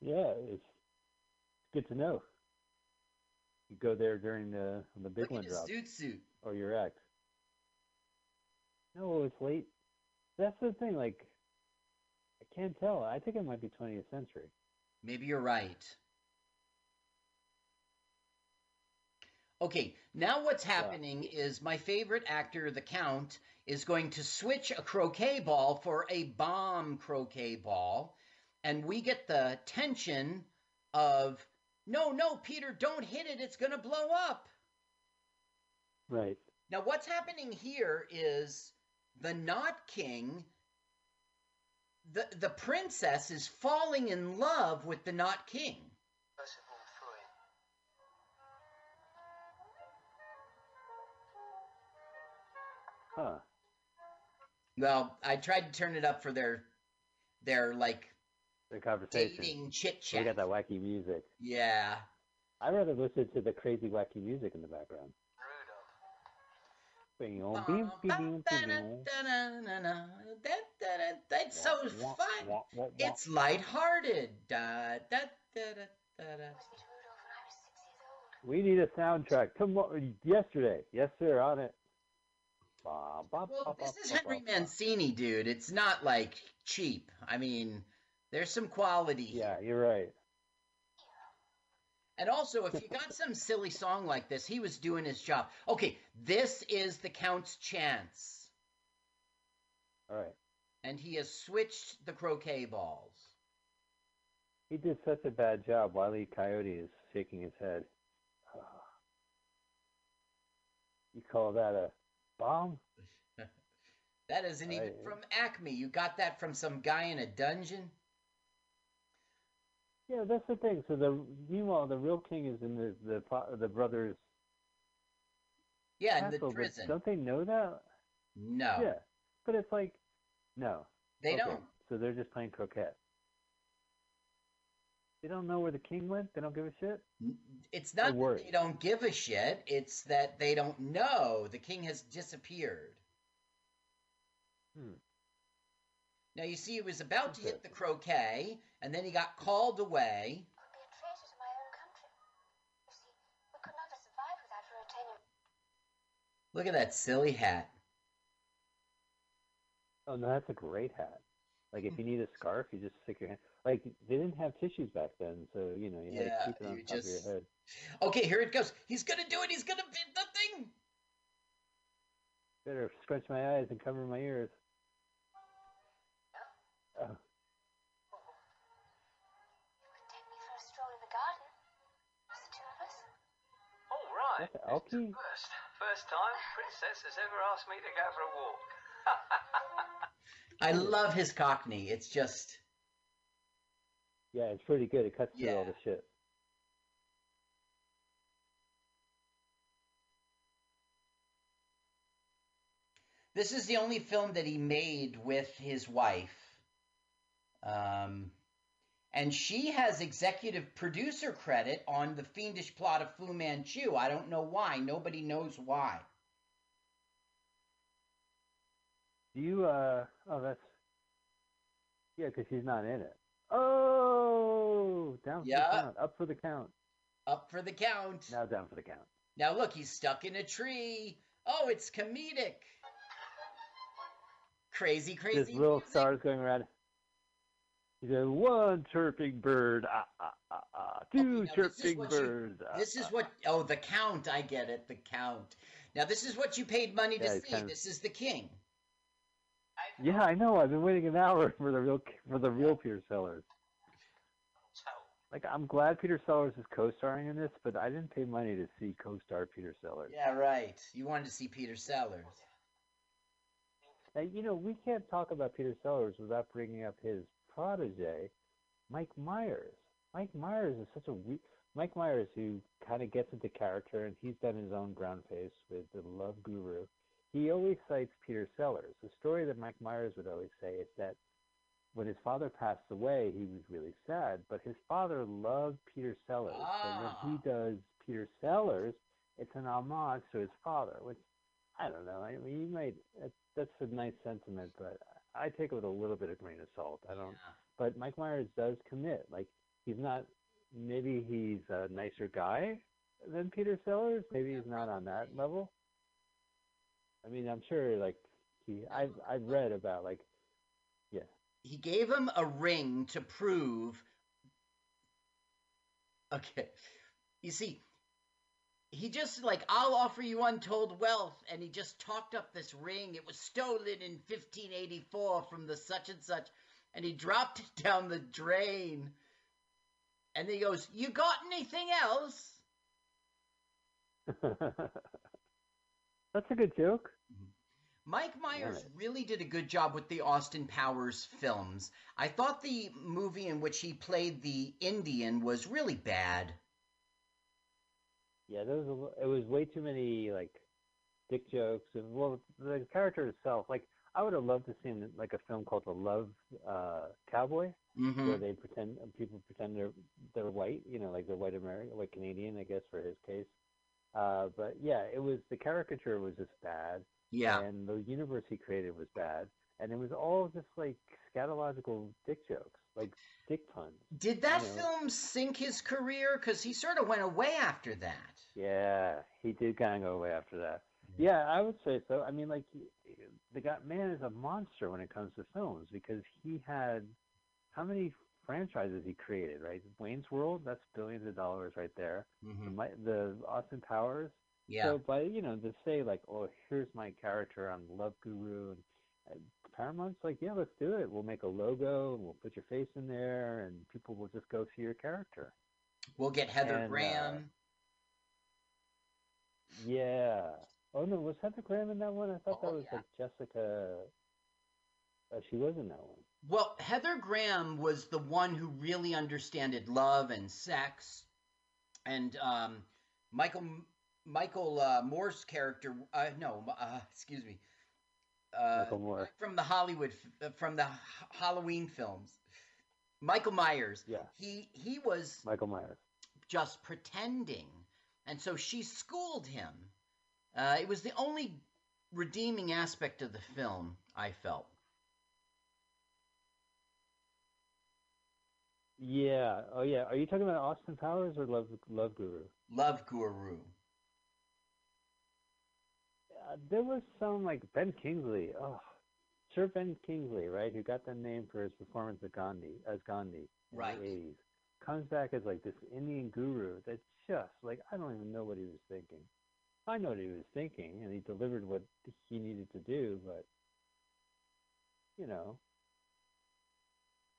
Yeah, it's good to know. You go there during the the big Look one drops, zoot suit. or your act. No, it's late. That's the thing. Like, I can't tell. I think it might be 20th century. Maybe you're right. Okay, now what's happening is my favorite actor, the Count, is going to switch a croquet ball for a bomb croquet ball. And we get the tension of, no, no, Peter, don't hit it. It's going to blow up. Right. Now, what's happening here is the Not King, the, the princess is falling in love with the Not King. Huh. Well, I tried to turn it up for their their like The conversation. dating chit We got that wacky music. Yeah. I'd rather listen to the crazy wacky music in the background. That's so fun. It's lighthearted. Da, da, da, da, da, da. We need a soundtrack tomorrow. Yesterday, yes sir, on it. Well, this is Henry. Mancini, dude. It's not like cheap. I mean, there's some quality. Yeah, you're right. And also, if you got some silly song like this, he was doing his job. Okay, this is the Count's chance. All right. And he has switched the croquet balls. He did such a bad job. Wiley Coyote is shaking his head. You call that a bomb? That isn't even I- from Acme. You got that from some guy in a dungeon? Yeah, that's the thing. So the meanwhile, the real king is in the the the brothers' Yeah, in the castle. prison. Don't they know that? No. Yeah, but it's like, no. They Okay, don't. So they're just playing croquet. They don't know where the king went. They don't give a shit. It's not that they don't give a shit. It's that they don't know. The king has disappeared. Hmm. Now, you see, he was about to hit the croquet, and then he got called away. Look at that silly hat. Oh no, that's a great hat. Like if you need a scarf, you just stick your hand. Like they didn't have tissues back then, so you know you had to keep it on top just- of your head. Okay, here it goes. He's gonna do it. He's gonna beat the thing. Better scrunch my eyes and cover my ears. Oh, All right. that's Elke. First, first time Princess has ever asked me to go for a walk. I love his cockney. It's just Yeah, it's pretty good. It cuts through all the shit. this is the only film that he made with his wife. Um, and she has executive producer credit on the fiendish plot of Fu Manchu. I don't know why. Nobody knows why. Do you? uh Oh, that's. Yeah, because she's not in it. Oh, down for Yeah. the count. Up for the count. Up for the count. Now down for the count. Now look, he's stuck in a tree. Oh, it's comedic. Crazy, crazy. There's little music. stars going around. He said, "One chirping bird, ah ah ah ah. Two now this is chirping you- birds." ah, This is ah, what. Oh, the count. I get it. The count. Now this is what you paid money to Yeah, it's see. kind of- This is the king. Yeah, I know. I've been waiting an hour for the real for the real Peter Sellers. Like, I'm glad Peter Sellers is co-starring in this, but I didn't pay money to see co-star Peter Sellers. Yeah, right. You wanted to see Peter Sellers. Now, you know, we can't talk about Peter Sellers without bringing up his protege, Mike Myers. Mike Myers is such a we Mike Myers who kind of gets into character, and he's done his own brown face with the Love Guru. He always cites Peter Sellers. The story that Mike Myers would always say is that when his father passed away, he was really sad, but his father loved Peter Sellers. So when ah. he does Peter Sellers, it's an homage to his father, which I don't know. I mean, you might that's a nice sentiment, but I take it with a little bit of grain of salt. I don't. Yeah. But Mike Myers does commit. Like he's not. Maybe he's a nicer guy than Peter Sellers. Maybe he's not on that level. I mean, I'm sure. Like he, I've I've read about like, yeah, He gave him a ring to prove. Okay. You see, he just like, I'll offer you untold wealth. And he just talked up this ring. It was stolen in 1584 from the such and such. And he dropped it down the drain. And then he goes, You got anything else? that's a good joke. Mike Myers really did a good job with the Austin Powers films. I thought the movie in which he played the Indian was really bad. Yeah, there was a, it was way too many like dick jokes and well the character itself like I would have loved to see like a film called The Love uh, Cowboy. Hmm where they pretend people pretend they're they're white, you know, like they're white American, white Canadian, I guess for his case. Uh, but yeah, it was the caricature was just bad, Yeah. and the universe he created was bad, and it was all just like scatological dick jokes, like dick puns. Did that you know. film sink his career? Because he sort of went away after that. Yeah, he did kind of go away after that. Yeah, I would say so. I mean, like the guy, man is a monster when it comes to films because he had how many franchises he created, right? Wayne's World, that's billions of dollars right there. The, hmm Mi- the Austin Powers. Yeah. So by you know to say like, oh, here's my character on Love Guru, and, and Paramount's like, yeah, let's do it. We'll make a logo and we'll put your face in there, and people will just go see your character. we'll get Heather and, uh, Graham. Yeah. Oh no, was Heather Graham in that one? I thought Oh, that was yeah. like Jessica. Uh, she was in that one. Well, Heather Graham was the one who really understood love and sex, and um, Michael Michael uh, Moore's character. Uh, no, uh, excuse me. Uh, Michael Moore. from the Hollywood uh, from the Halloween films. Michael Myers. Yeah. He he was Michael Myers. just pretending, and so she schooled him. Uh, it was the only redeeming aspect of the film. I felt. Yeah. Oh yeah. Are you talking about Austin Powers or Love Love Guru? Love Guru. There was some like Ben Kingsley. Oh, Sir Ben Kingsley, right? Who got the name for his performance of Gandhi as Gandhi in Right. the 80s. Comes back as like this Indian guru that's just like I don't even know what he was thinking. I know what he was thinking, and he delivered what he needed to do, but you know,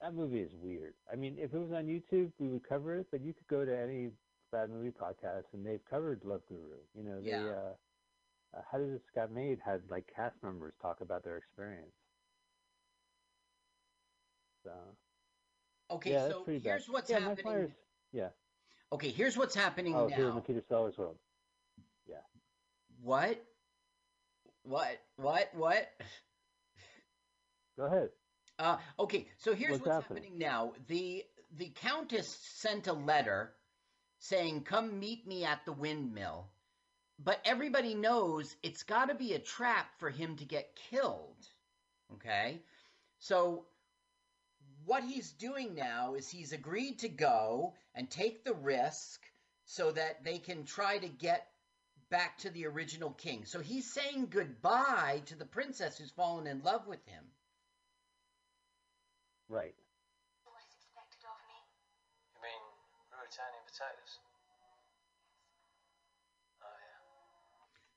that movie is weird. I mean, if it was on YouTube, we would cover it, but you could go to any bad movie podcast, and they've covered Love Guru. You know, they Yeah. uh, uh, how did this got made had like cast members talk about their experience. So Okay, yeah, so here's bad. what's yeah, happening. Yeah. Okay, here's what's happening Oh, here in now. the Peter Sellers world. Yeah. What? What? What? What? Go ahead. Uh, okay, so here's What's what's, happening? happening now. The the countess sent a letter saying, "Come meet me at the windmill," but everybody knows it's got to be a trap for him to get killed. Okay, so what he's doing now is he's agreed to go and take the risk so that they can try to get back to the original king. So he's saying goodbye to the princess who's fallen in love with him. Right. What is expected of me? You mean Ruritanian potatoes?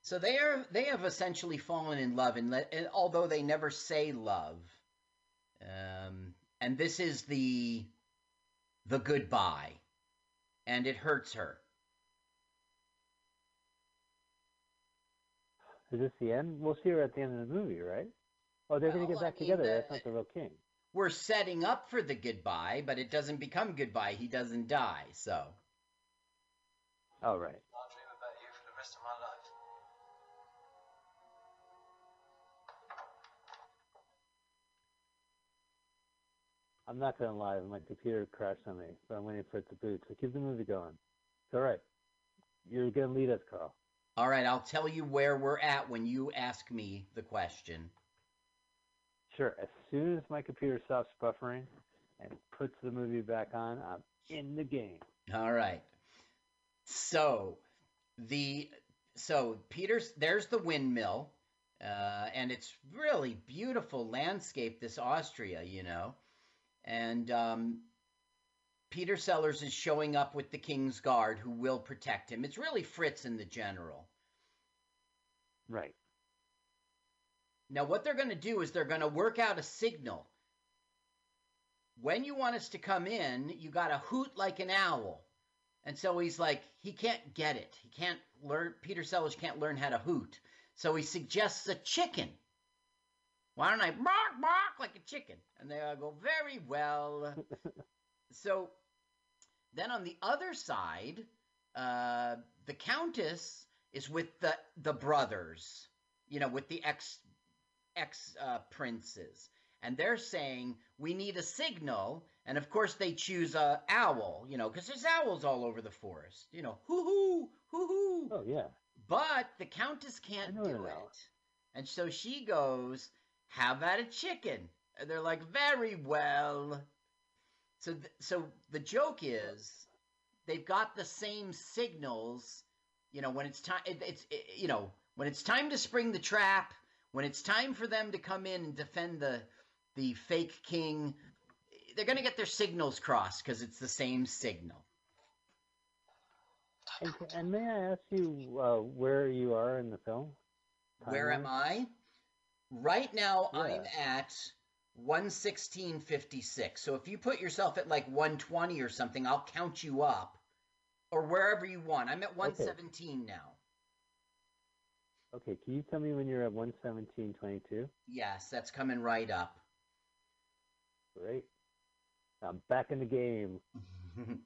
So they are they have essentially fallen in love, and, and although they never say love, um, and this is the the goodbye, and it hurts her. Is this the end? We'll see her at the end of the movie, right? Oh, they're going to get I back mean, together. the- That's not the real king. We're setting up for the goodbye, but it doesn't become goodbye. He doesn't die. So Oh, right. I'm not going to lie. My computer crashed on me, but I'm waiting for it to boot. So keep the movie going. It's all right. You're going to lead us, Carl. All right, I'll tell you where we're at when you ask me the question. Sure. As soon as my computer stops buffering and puts the movie back on, I'm in the game. All right. So the so Peter's there's the windmill, uh, and it's really beautiful landscape. This Austria, you know, and um, Peter Sellers is showing up with the King's Guard, who will protect him. It's really Fritz and the General. Right. Now, what they're going to do is they're going to work out a signal. When you want us to come in, you got to hoot like an owl. And so he's like, he can't get it. He can't learn, Peter Sellers can't learn how to hoot. So he suggests a chicken. Why don't I bark, bark like a chicken? And they all go, very well. so then on the other side, uh, the Countess is with the, the brothers, you know, with the ex ex uh, princes, and they're saying we need a signal, and of course they choose a owl, you know, because there's owls all over the forest, you know, hoo hoo hoo hoo. Oh yeah. But the countess can't do it, owl. and so she goes, "How about a chicken?" And they're like, "Very well." So, th- so the joke is, they've got the same signals. You know, when it's time, it, it's it, you know, when it's time to spring the trap, when it's time for them to come in and defend the the fake king, they're going to get their signals crossed because it's the same signal. And, and may I ask you uh, where you are in the film? Where am I? Right now, I'm Yeah. at 116.56. So if you put yourself at like 120 or something, I'll count you up, or wherever you want. I'm at 117 now. Okay, can you tell me when you're at 117.22? Yes, that's coming right up. Great. I'm back in the game.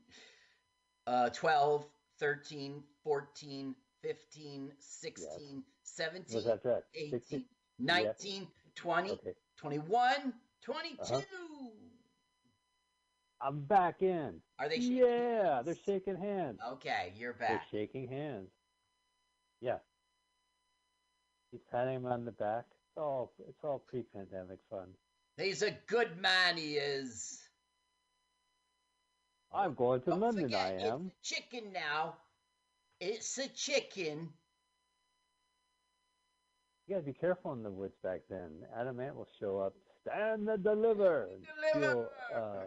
uh, 12, 13, 14, 15, 16, 17, What's that? 18, 16? 19, 20, Okay. 21, 22. Uh-huh. I'm back in. Are they shaking Yeah, they're shaking hands. Okay, you're back. They're shaking hands. Yeah. He's patting him on the back. It's all it's all pre-pandemic fun. He's a good man, he is. I'm going to Don't London. forget, I am. It's a chicken now. It's a chicken. You gotta be careful in the woods back then. Adam Ant will show up, stand and deliver. and Deliver. steal, uh,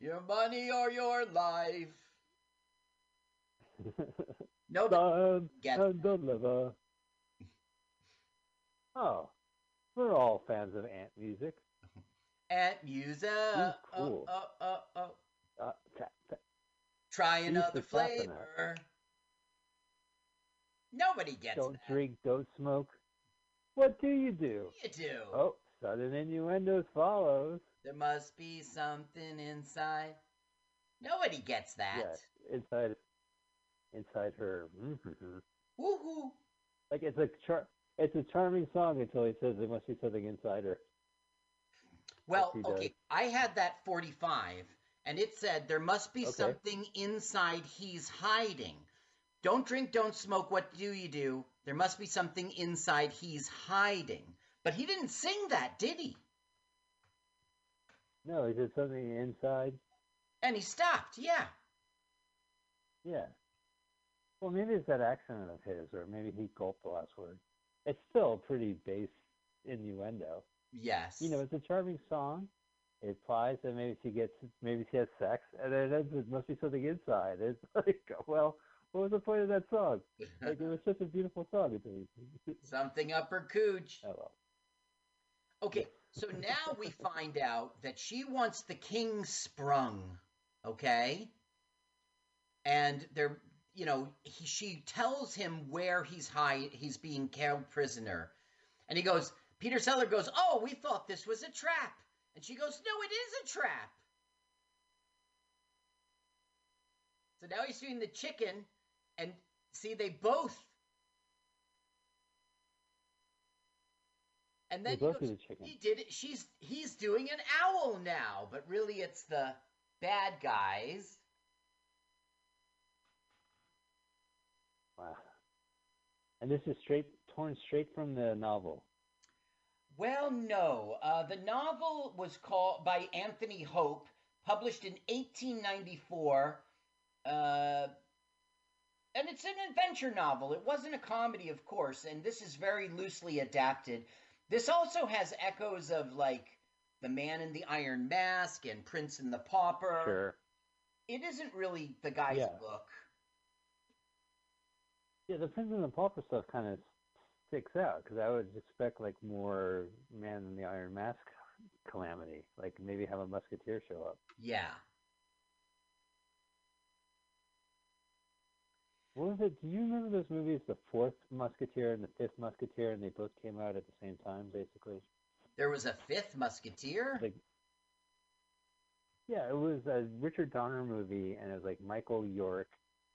Your money or your life. Nobody stand gets and deliver. Oh, we're all fans of Ant music. Ant music. He's cool. Oh, oh, oh, oh. Uh. Try another flavor. Nobody gets Don't that. drink, don't smoke. What do you do? You do. Oh, sudden innuendos follows. There must be something inside. Nobody gets that. Yes, inside, inside her. mhm. Woohoo. Like it's a char- it's a charming song until he says there must be something inside her. Well, he does. okay, I had that 45, and it said there must be Okay. something inside he's hiding. Don't drink, don't smoke, what do you do? There must be something inside he's hiding. But he didn't sing that, did he? No, he said something inside. And he stopped, yeah. Yeah. Well, maybe it's that accent of his, or maybe he gulped the last word. It's still a pretty base innuendo. Yes. You know, it's a charming song. It implies that maybe she gets, maybe she has sex, and then it must be something inside. It's like, well, what was the point of that song? Like, it was such a beautiful song. something up her cooch. well. Okay, so now we find out that she wants the king sprung, okay? And they're, you know, he, she tells him where he's high, he's being held prisoner. And he goes, Peter Seller goes, "Oh, we thought this was a trap." And she goes, "No, it is a trap." So now he's doing the chicken and see they both And then goes, the he did it. She's he's doing an owl now, but really it's the bad guys. Wow. And this is straight torn straight from the novel. Well, no. Uh, the novel was called by Anthony Hope, published in 1894. Uh, and it's an adventure novel. It wasn't a comedy, of course, and this is very loosely adapted. This also has echoes of like The Man in the Iron Mask and Prince and the Pauper. Sure. It isn't really the guy's Yeah. book. Yeah, the Prince and the Pauper stuff kind of sticks out because I would expect like more Man in the Iron Mask calamity, like maybe have a musketeer show up. Yeah. What was it? Do you remember those movies, The Fourth Musketeer and The Fifth Musketeer, and they both came out at the same time, basically? There was a fifth Musketeer. Like, yeah, it was a Richard Donner movie, and it was like Michael York.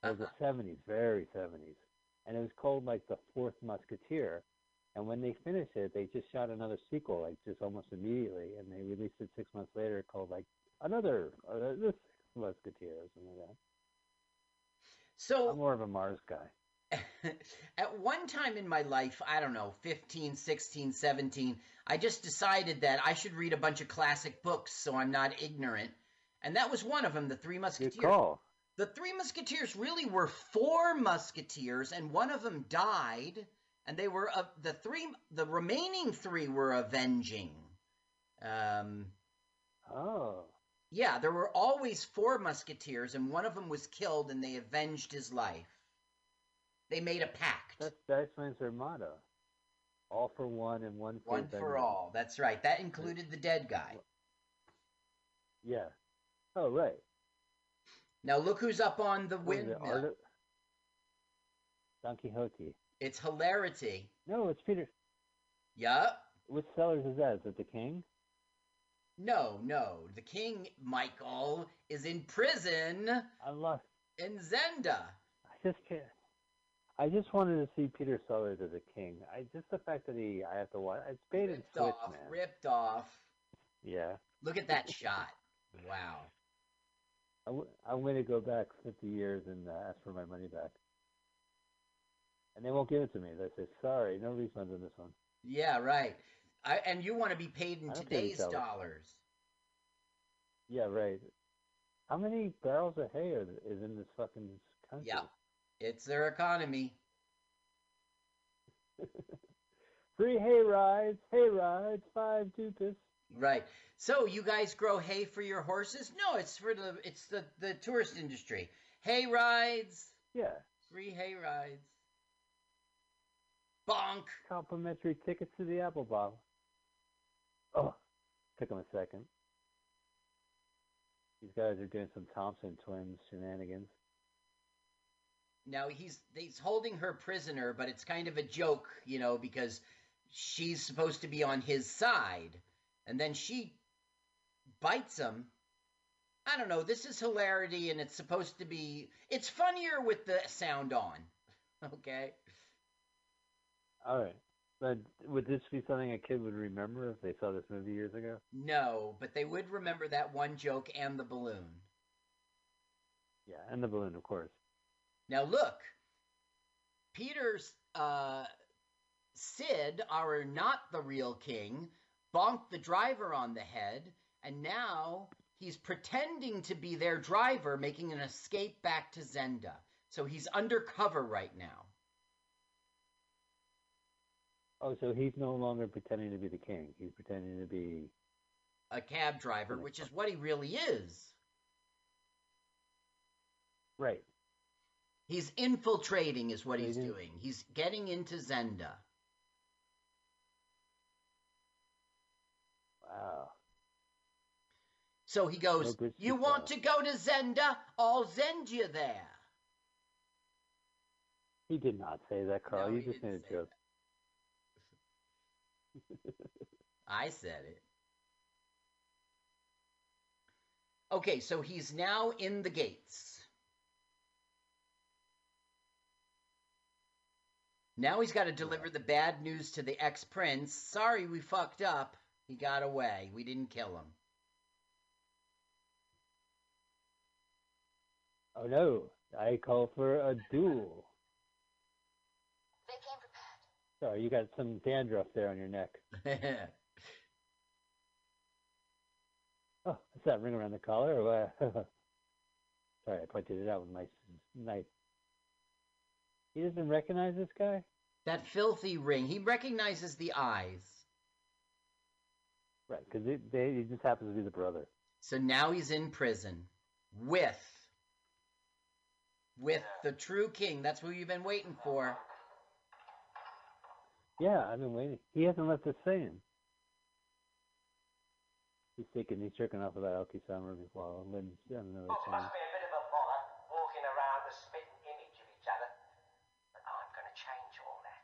It was the seventies, very seventies, and it was called like The Fourth Musketeer. And when they finished it, they just shot another sequel, like just almost immediately, and they released it six months later, called like another uh, this Musketeer or something like that. So I'm more of a Mars guy. At one time in my life, I don't know, 15, 16, 17, I just decided that I should read a bunch of classic books so I'm not ignorant. And that was one of them, The Three Musketeers. Good call. The Three Musketeers really were four musketeers, and one of them died, and they were uh, the three. The remaining three were avenging. Um, Oh, yeah, there were always four musketeers, and one of them was killed, and they avenged his life. They made a pact. that that explains their motto: all for one and one for One for all. That's right. That included the dead guy. Yeah. Oh, right. Now look who's up on the windmill. Of- Don Quixote. It's hilarity. No, it's Peter. Yup. Which Sellers is that? Is it the King? No, no. The king, Michael, is in prison in Zenda. I just can't. I just wanted to see Peter Sellers as a king. I just the fact that he, I have to watch. It's bait and switch, off, man. ripped off. Yeah. Look at that shot. Wow. I w- I'm going to go back 50 years and uh, ask for my money back. And they won't give it to me. They say, sorry, no refunds on this one. Yeah, right. I, and you want to be paid in I don't care today's dollars. Yeah, right. How many barrels of hay are, is in this fucking country? Yeah. It's their economy. Free hay rides, hay rides, five dupas. Right. So you guys grow hay for your horses? No, it's for the it's the, the tourist industry. Hay rides, Yeah. free hay rides. Bonk. Complimentary tickets to the Apple Bottle. Oh, took him a second. These guys are doing some Thompson twins shenanigans. Now he's he's holding her prisoner, but it's kind of a joke, you know, because she's supposed to be on his side, and then she bites him. I don't know. This is hilarity, and it's supposed to be. It's funnier with the sound on. Okay. All right. But would this be something a kid would remember if they saw this movie years ago? No, but they would remember that one joke and the balloon. Yeah, and the balloon, of course. Now look, Peter's uh, Sid, our not the real king, bonked the driver on the head, and now he's pretending to be their driver, making an escape back to Zenda. So he's undercover right now. Oh, so he's no longer pretending to be the king. He's pretending to be. A cab driver, which is what he really is. Right. He's infiltrating, is what So he he's doing. He's getting into Zenda. Wow. So he goes, bridge You want to go to Zenda? I'll send you there. He did not say that, Carl. No, you just made a joke. I said it. Okay, so he's now in the gates. Now he's got to deliver the bad news to the ex prince. Sorry, we fucked up. He got away. We didn't kill him. Oh no, I call for a duel. Sorry, you got some dandruff there on your neck. Oh, is that ring around the collar or what? Sorry, I pointed it out with my knife. He doesn't recognize this guy? that filthy ring. He recognizes the eyes. Right, because they, he just happens to be the brother. So now he's in prison with with the true king. That's who you've been waiting for. Yeah, I've been waiting. He hasn't left us saying. He's thinking he's jerking off about Elke Sommer before Lynn's on another Oh, channel. must be a bit of a bother walking around a spitting image of each other. But I'm going to change all that.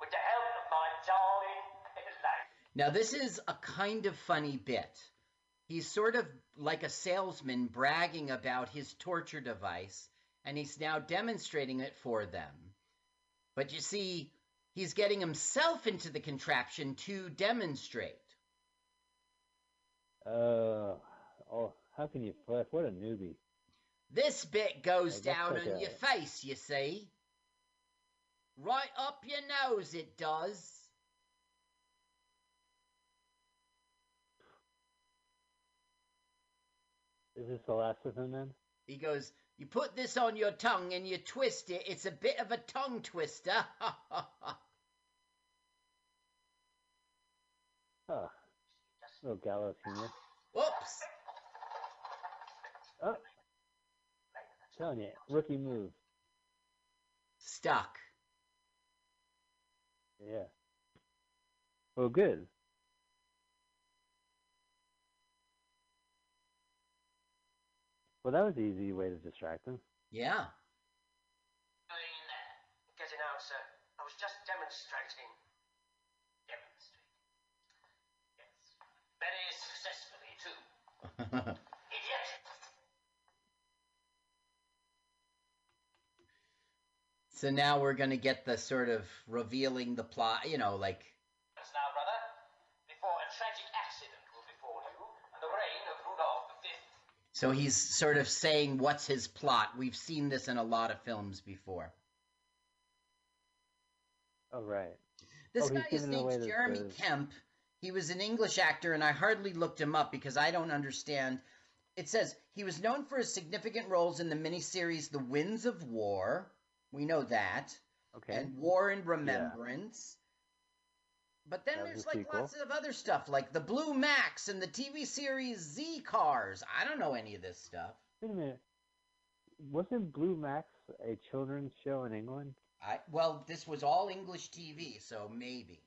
With the help of my darling Elaine. Now this is a kind of funny bit. He's sort of like a salesman bragging about his torture device, and he's now demonstrating it for them. But you see, he's getting himself into the contraption to demonstrate. Uh, oh, how can you flex? What a newbie. This bit goes Yeah, down that's on like your face, you see. Right up your nose, it does. Is this the last of him then? He goes, You put this on your tongue and you twist it. It's a bit of a tongue twister. Oh, little gallows humor. Whoops. Oh, telling you, rookie move. Stuck. Yeah. Well, good. Well, that was an easy way to distract him. Yeah. Getting out, sir. I was just demonstrating. Demonstrating. So now we're going to get the sort of revealing the plot, you know, like now, brother. Before a tragic accident will befall you, and the reign of Rudolph V. so he's sort of saying what's his plot. We've seen this in a lot of films before. Oh, right. This Oh, guy is giving named Jeremy the- Kemp. He was an English actor, and I hardly looked him up because I don't understand. It says he was known for his significant roles in the miniseries The Winds of War. We know that. Okay. And War and Remembrance. But then That there's like sequel. lots of other stuff, like the Blue Max and the TV series Z Cars. I don't know any of this stuff. Wait a minute. Wasn't Blue Max a children's show in England? I well, this was all English TV, so maybe.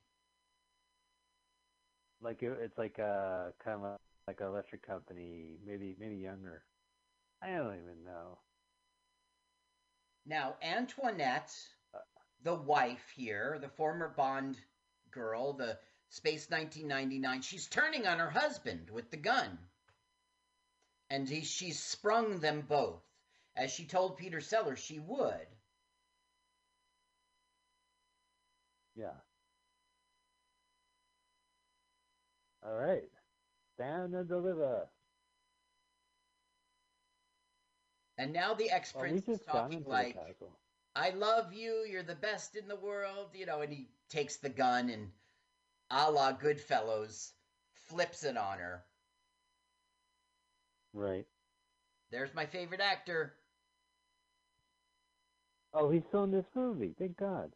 Like it, it's like a kind of like an electric company, maybe maybe younger. I don't even know. Now, Antoinette, the wife here, the former Bond girl, the Space 1999, she's turning on her husband with the gun. And he, she's sprung them both, as she told Peter Sellers she would. Yeah. All right. Down to deliver. And now the ex Well, prince we is talking like. I love you, you're the best in the world, you know, and he takes the gun and a la Goodfellas flips it on her. Right. There's my favorite actor. Oh, he's still in this movie. Thank God.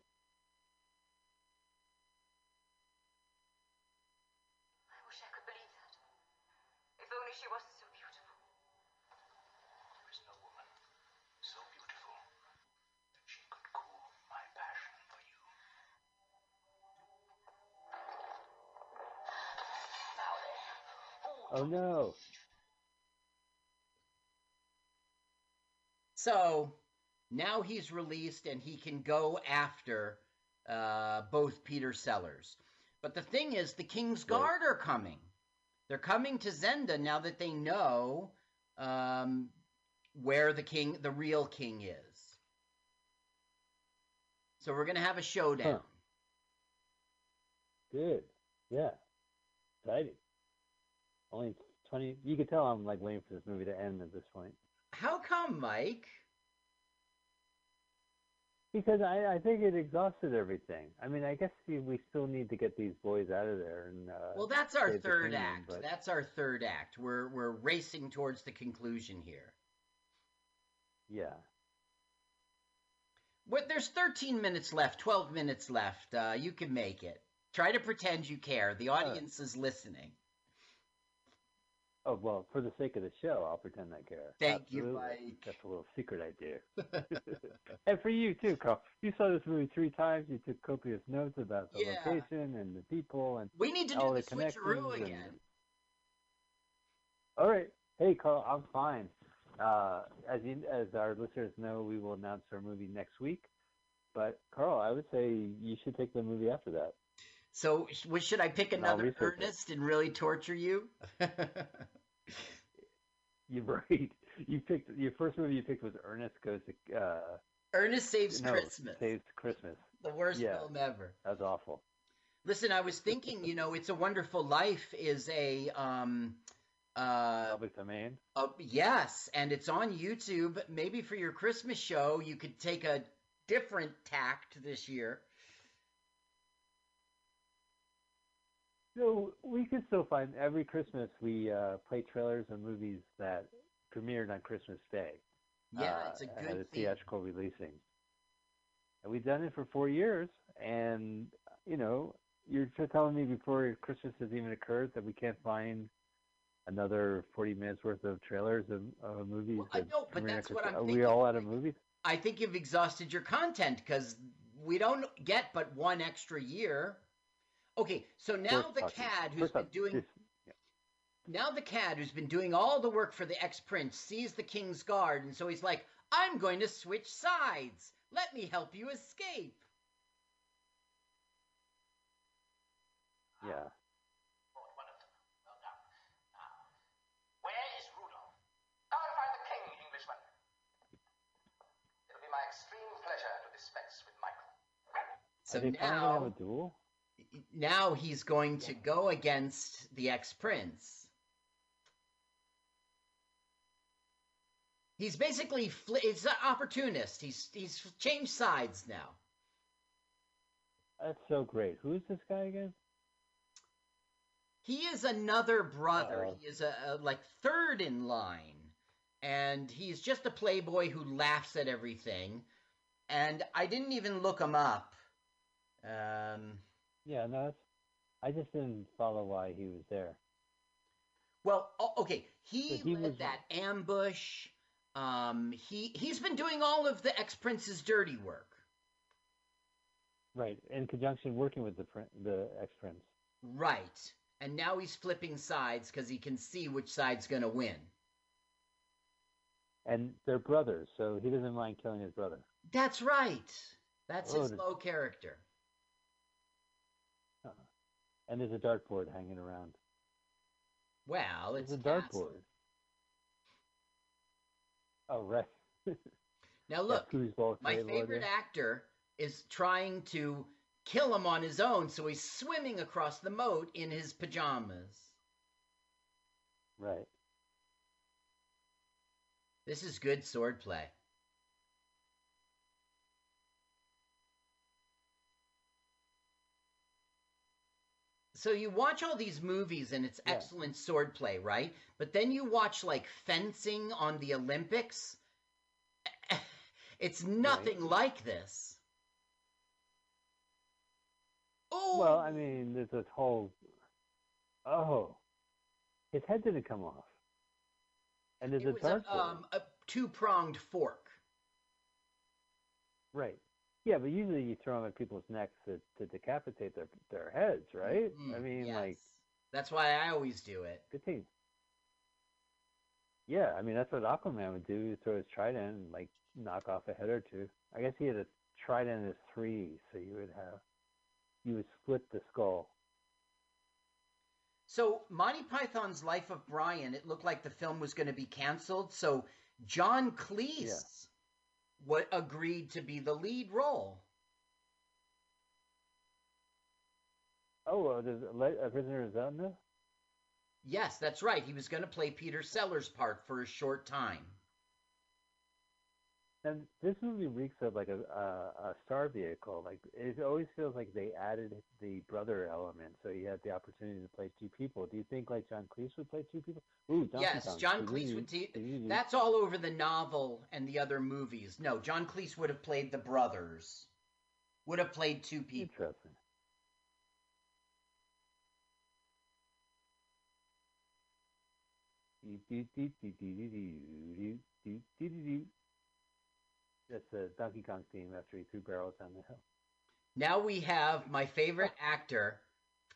Oh no. So now he's released and he can go after uh, both Peter Sellers. But the thing is, the King's Guard are coming. They're coming to Zenda now that they know um, where the king, the real king, is. So we're gonna have a showdown. Huh. Good. Yeah. Exciting. Only twenty. You could tell I'm like waiting for this movie to end at this point. How come, Mike? because I, I think it exhausted everything. I mean, I guess we, still need to get these boys out of there and. Uh, Well, that's our third act. That's our third act. We're we're racing towards the conclusion here. Yeah. What there's 13 minutes left, 12 minutes left. Uh, you can make it. Try to pretend you care. The audience is listening. Oh well, for the sake of the show, I'll pretend I care. Thank you, Absolutely. Mike. That's a little secret I do. and for you too, Carl. You saw this movie three times. You took copious notes about the Yeah. location and the people and We need to all do the the switcheroo and- again. All right. Hey, Carl, I'm fine. Uh, as you, as our listeners know, we will announce our movie next week. But Carl, I would say you should take the movie after that. So, should I pick another research it. Ernest and really torture you? You're right. You picked your first movie. You picked was Ernest Goes to uh, Ernest Saves no, Christmas. Saves Christmas. The worst Yeah. film ever. That was awful. Listen, I was thinking, you know, It's a Wonderful Life is a um uh Public domain. uh, yes, and it's on YouTube. Maybe for your Christmas show, you could take a different tact this year. So we can still find every Christmas we uh, play trailers of movies that premiered on Christmas Day. Yeah, uh, it's a good of theme. theatrical releasing. And we've done it for four years, and you know, you're telling me before Christmas has even occurred that we can't find another 40 minutes worth of trailers of, of movies. I know, but that's what I'm Are we all out of movies? I think you've exhausted your content because we don't get but one extra year. Okay, so now First the off- CAD who's first been doing this- now the CAD who's been doing all the work for the ex prince sees the king's guard, and so he's like, "I'm going to switch sides. Let me help you escape." Yeah. Where is Rudolph? Go and find the king, Englishman. It'll be my extreme pleasure to dispense with Michael. So Are they finally gonna have now, a duel? Now he's going to go against the ex prince. He's basically fli he's an opportunist. He's he's changed sides now. That's so great. Who is this guy again? He is another brother. Uh-oh. He is a, a like third in line, and he's just a playboy who laughs at everything. And I didn't even look him up. Um, Yeah, no, that's, I just didn't follow why he was there. well, okay, he, he led was- that ambush. Um, he he's been doing all of the ex prince's dirty work. Right, in conjunction working with the the ex prince. Right, and now he's flipping sides because he can see which side's gonna win. And they're brothers, so he doesn't mind killing his brother. That's right. That's Oh, his low character. And there's a dartboard hanging around. Well, it's There's a dartboard. Oh, right. Now look, my favorite actor is trying to kill him on his own, so he's swimming across the moat in his pajamas. Right. This is good swordplay. So you watch all these movies and it's Yeah. excellent swordplay, right? But then you watch like fencing on the Olympics. It's nothing like this. Oh, Well, I mean, there's this whole. Oh, his head didn't come off. And there's it a was a, um, a two-pronged fork. Right. Yeah, but usually you throw them at people's necks to, to decapitate their their heads, right? I Mm, mean, yes. like, That's why I always do it. good team. Yeah, I mean that's what Aquaman would do. He'd throw his trident and like knock off a head or two. I guess he had a trident as three, so you would have you would split the skull. So Monty Python's Life of Brian, it looked like the film was going to be canceled. So John Cleese what agreed to be the lead role. Oh, uh, there's a, a prisoner Zelda. Yes, that's right. He was going to play Peter Sellers' part for a short time. And this movie reeks of like a, a a star vehicle. Like it always feels like they added the brother element, so he had the opportunity to play two people. Do you think like John Cleese would play two people? Ooh, Donkey yes, Kong. John Cleese would. T- that's all over the novel and the other movies. No, John Cleese would have played the brothers. Would have played two people. Interesting. That's the Donkey Kong theme after he threw barrels down the hill. Now we have my favorite actor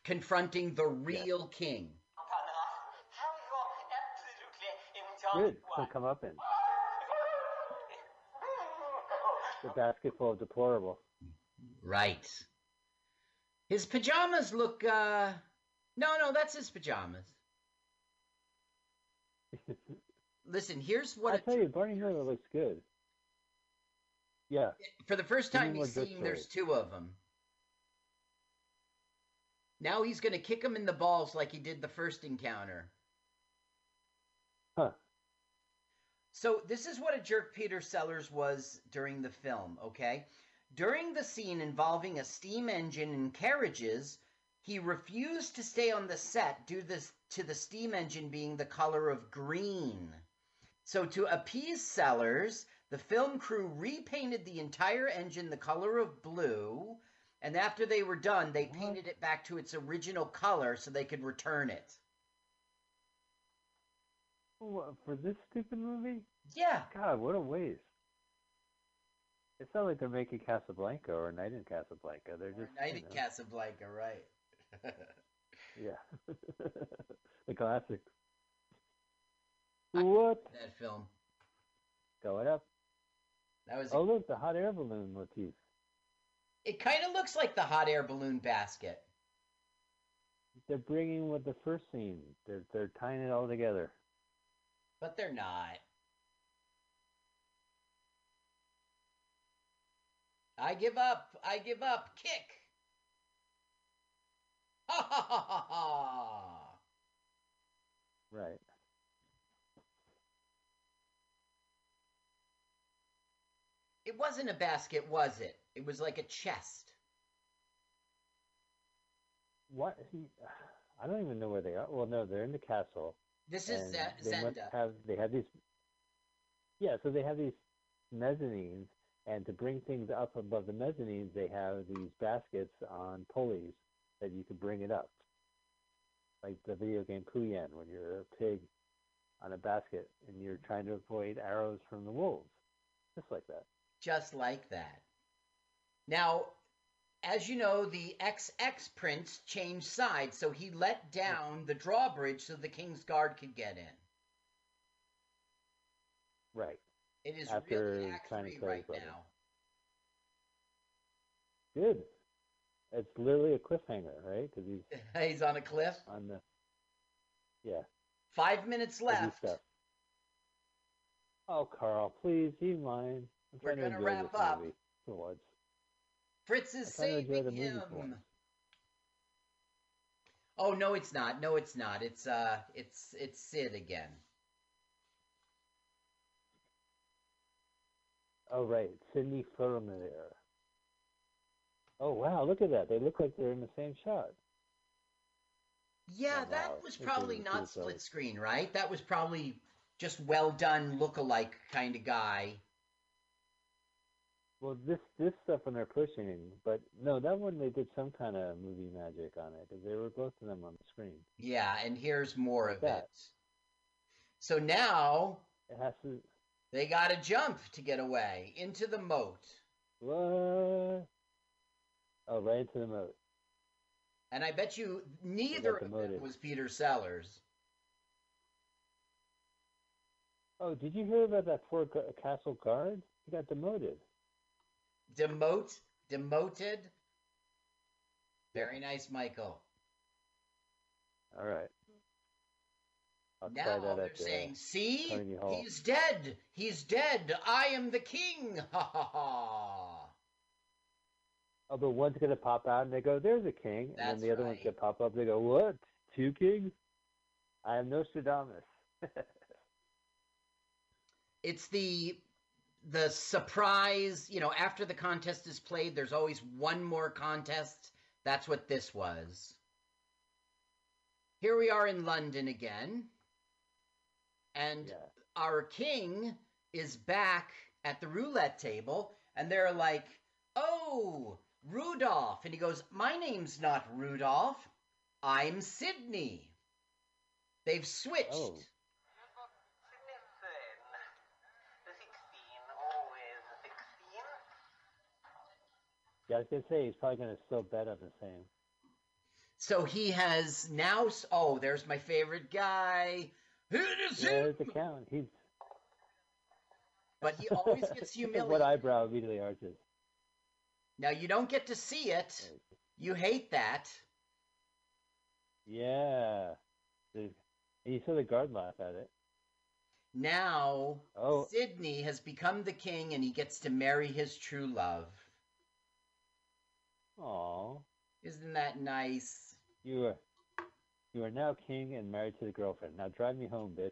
confronting the real king. Good. He'll come up in. The basket full of deplorable. Right. His pajamas look uh no no that's his pajamas. Listen, here's what I tell you, Barney Miller looks good. Yeah. For the first time he's seen, there's two of them. Now he's going to kick him in the balls like he did the first encounter. Huh. So this is what a jerk Peter Sellers was during the film, okay? During the scene involving a steam engine and carriages, he refused to stay on the set due this, to the steam engine being the color of green. So to appease Sellers, the film crew repainted the entire engine the color of blue, and after they were done, they painted it back to its original color so they could return it. What, for this stupid movie? Yeah. God, what a waste. It's not like they're making Casablanca or Night in Casablanca. They're just Night in know, Casablanca, right? Yeah. the classic. What? that film. Going up. That was. Oh look, the hot air balloon motif. It kind of looks like the hot air balloon basket. They're bringing with the first scene. They're they're tying it all together. But they're not. I give up. I give up. Kick. Ha ha ha ha ha. Right. It wasn't a basket, was it? It was like a chest. What? He, I don't even know where they are. Well, no, they're in the castle. This is Ze- they Zenda. have they have these. Yeah, so they have these mezzanines, and to bring things up above the mezzanines, they have these baskets on pulleys that you can bring it up, like the video game Pooyan, when you're a pig on a basket and you're trying to avoid arrows from the wolves, just like that. Just like that. Now, as you know, the XX prince changed sides, so he let down the drawbridge so the king's guard could get in. Right. It is After really Act Three right brother. now. Good. It's literally a cliffhanger, right? Because he's He's on a cliff. on the. Yeah. Five minutes left. Oh, Carl, please, you mind? We're gonna wrap up. movie for once. Fritz is I'm trying to enjoy saving him. Oh no, it's not. No, it's not. It's uh, it's it's Sid again. Oh, right, Sidney Furman. Oh, wow, look at that. They look like they're in the same shot. Yeah, Oh, that wow. was probably not split screen, right? That was probably just well done look-alike kind of guy. Well, this this stuff when they're pushing, but no, that one they did some kind of movie magic on it because they were both of them on the screen. Yeah, and here's more Like of that. it. So now It has to. they got to jump to get away into the moat. What? Oh, right into the moat. And I bet you neither of them was Peter Sellers. Oh, did you hear about that poor castle guard? He got demoted. Demote, demoted. Very nice, Michael. All right. I'll Now that they're at uh, saying, "See, he's dead. He's dead. I am the king." Ha ha ha. Oh, but one's gonna pop out and they go, "There's a king," and That's then the other one's gonna pop up. They go, "What? Two kings? I am Nostradamus." It's the the surprise, you know, after the contest is played, there's always one more contest. That's what this was. Here we are in London again. And Yeah. our king is back at the roulette table, and they're like, Oh, Rudolph. And he goes, My name's not Rudolph. I'm Sydney. They've switched. Oh. Yeah, I was gonna say he's probably gonna still bet on the same. So he has now. Oh, there's my favorite guy. It is Yeah, there's the count. He's But he always gets humiliated. what eyebrow immediately arches. Now you don't get to see it. You hate that. Yeah. You saw the guard laugh at it. Now Oh. Sydney has become the king and he gets to marry his true love. Aw. Isn't that nice? You are you are now king and married to the girlfriend. Now drive me home, bitch.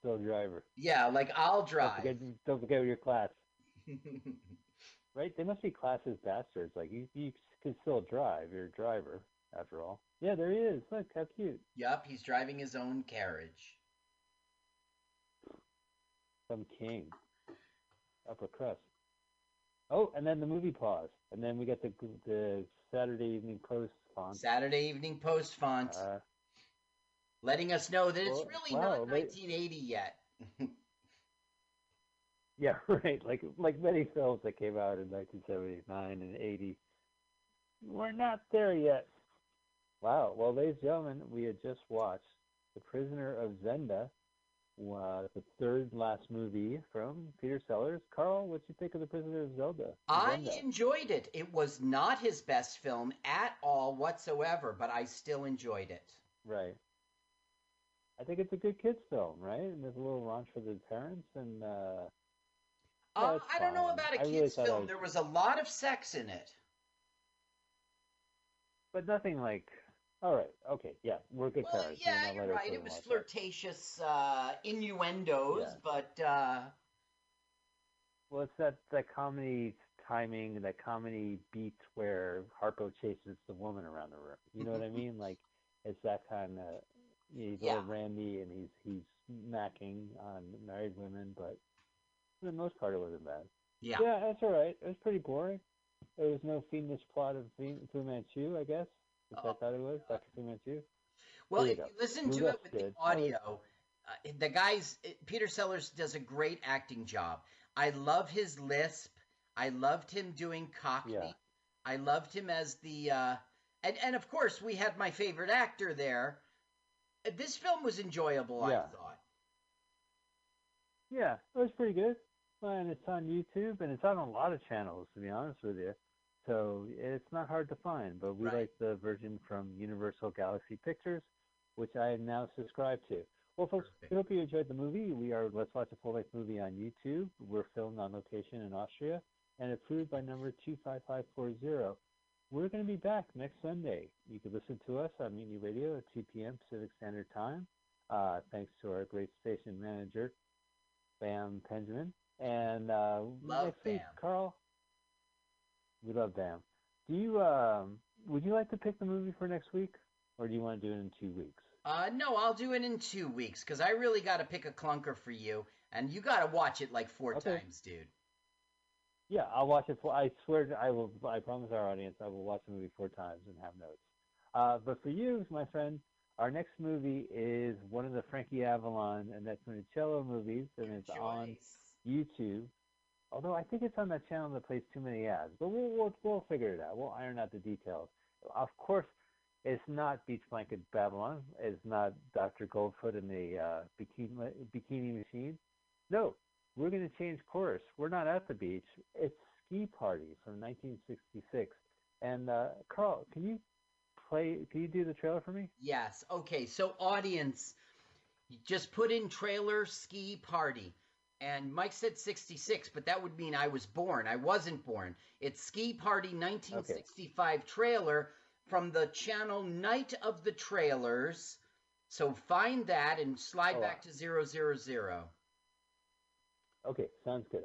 Still a driver. Yeah, like I'll Don't drive. forget, don't forget your class. Right? They must be classes bastards. Like you, you can still drive. You're a driver, after all. Yeah, there he is. Look how cute. yup, he's driving his own carriage. Some king. Upper crust. Oh, and then the movie pause, and then we get the the Saturday Evening Post font. Saturday Evening Post font, Uh, letting us know that it's really wow, not they- 1980 yet. yeah, right. Like like many films that came out in 1979 and 80, we're not there yet. Wow. Well, ladies and gentlemen, we had just watched The Prisoner of Zenda, uh, the third last movie from Peter Sellers. Carl, what'd you think of The Prisoner of Zelda? I enjoyed it. It was not his best film at all whatsoever, but I still enjoyed it. Right. I think it's a good kids film, right? And there's a little raunch for the parents, and uh, Uh, I don't know about a kids I film. was- There was a lot of sex in it. but nothing like. All right, okay, yeah, we're good Well, parents. yeah, you're right. It was flirtatious uh, innuendos, Yeah. but uh, Well, it's that that comedy timing, that comedy beat where Harpo chases the woman around the room. You know what I mean? Like it's that kind of. He's Yeah. all randy and he's he's macking on married women, but for the most part, it wasn't bad. yeah. Yeah, that's all right. It was pretty boring. There was no fiendish plot of Fu Manchu, I guess. Which I Oh. thought it was Dr. Fu Manchu. Well, Here if you you go. listen to it with the good. audio, uh, the guys, Peter Sellers does a great acting job. I love his lisp. I loved him doing Cockney. Yeah. I loved him as the, uh, and and of course we had my favorite actor there. Uh, This film was enjoyable. I thought. Yeah, it was pretty good. And it's on YouTube and it's on a lot of channels, to be honest with you. So it's not hard to find. But we Right. like the version from Universal Galaxy Pictures, which I am now subscribed to. Well, folks, Perfect. we hope you enjoyed the movie. We are Let's Watch a Full Length Movie on YouTube. We're filmed on location in Austria and approved by number 25540. We're going to be back next Sunday. You can listen to us on Mutiny Radio at 2 p.m. Pacific Standard Time. Uh, thanks to our great station manager, Bam Benjamin. And uh, Love next week, Carl, we love them. Do you um, would you like to pick the movie for next week, or do you want to do it in two weeks? Uh, no, I'll do it in two weeks because I really got to pick a clunker for you, and you got to watch it like four Okay. times, dude. Yeah, I'll watch it. For, I swear, to, I will. I promise our audience, I will watch the movie four times and have notes. Uh, but for you, my friend, our next movie is one of the Frankie Avalon and Annette Funicello movies, and it's on YouTube. Although I think it's on that channel that plays too many ads, but we'll we'll, we'll figure it out. We'll iron out the details. Of course, it's not Beach Blanket Babylon. It's not Dr. Goldfoot and the uh, bikini bikini machine. No, we're going to change course. We're not at the beach. It's Ski Party from 1966. And uh, Carl, can you play? Can you do the trailer for me? Yes. Okay. So, audience, just put in trailer ski party. And Mike said 66, but that would mean I was born. I wasn't born. It's Ski Party 1965 trailer from the channel Night of the Trailers. So find that and slide Oh, back to 000. Okay, sounds good.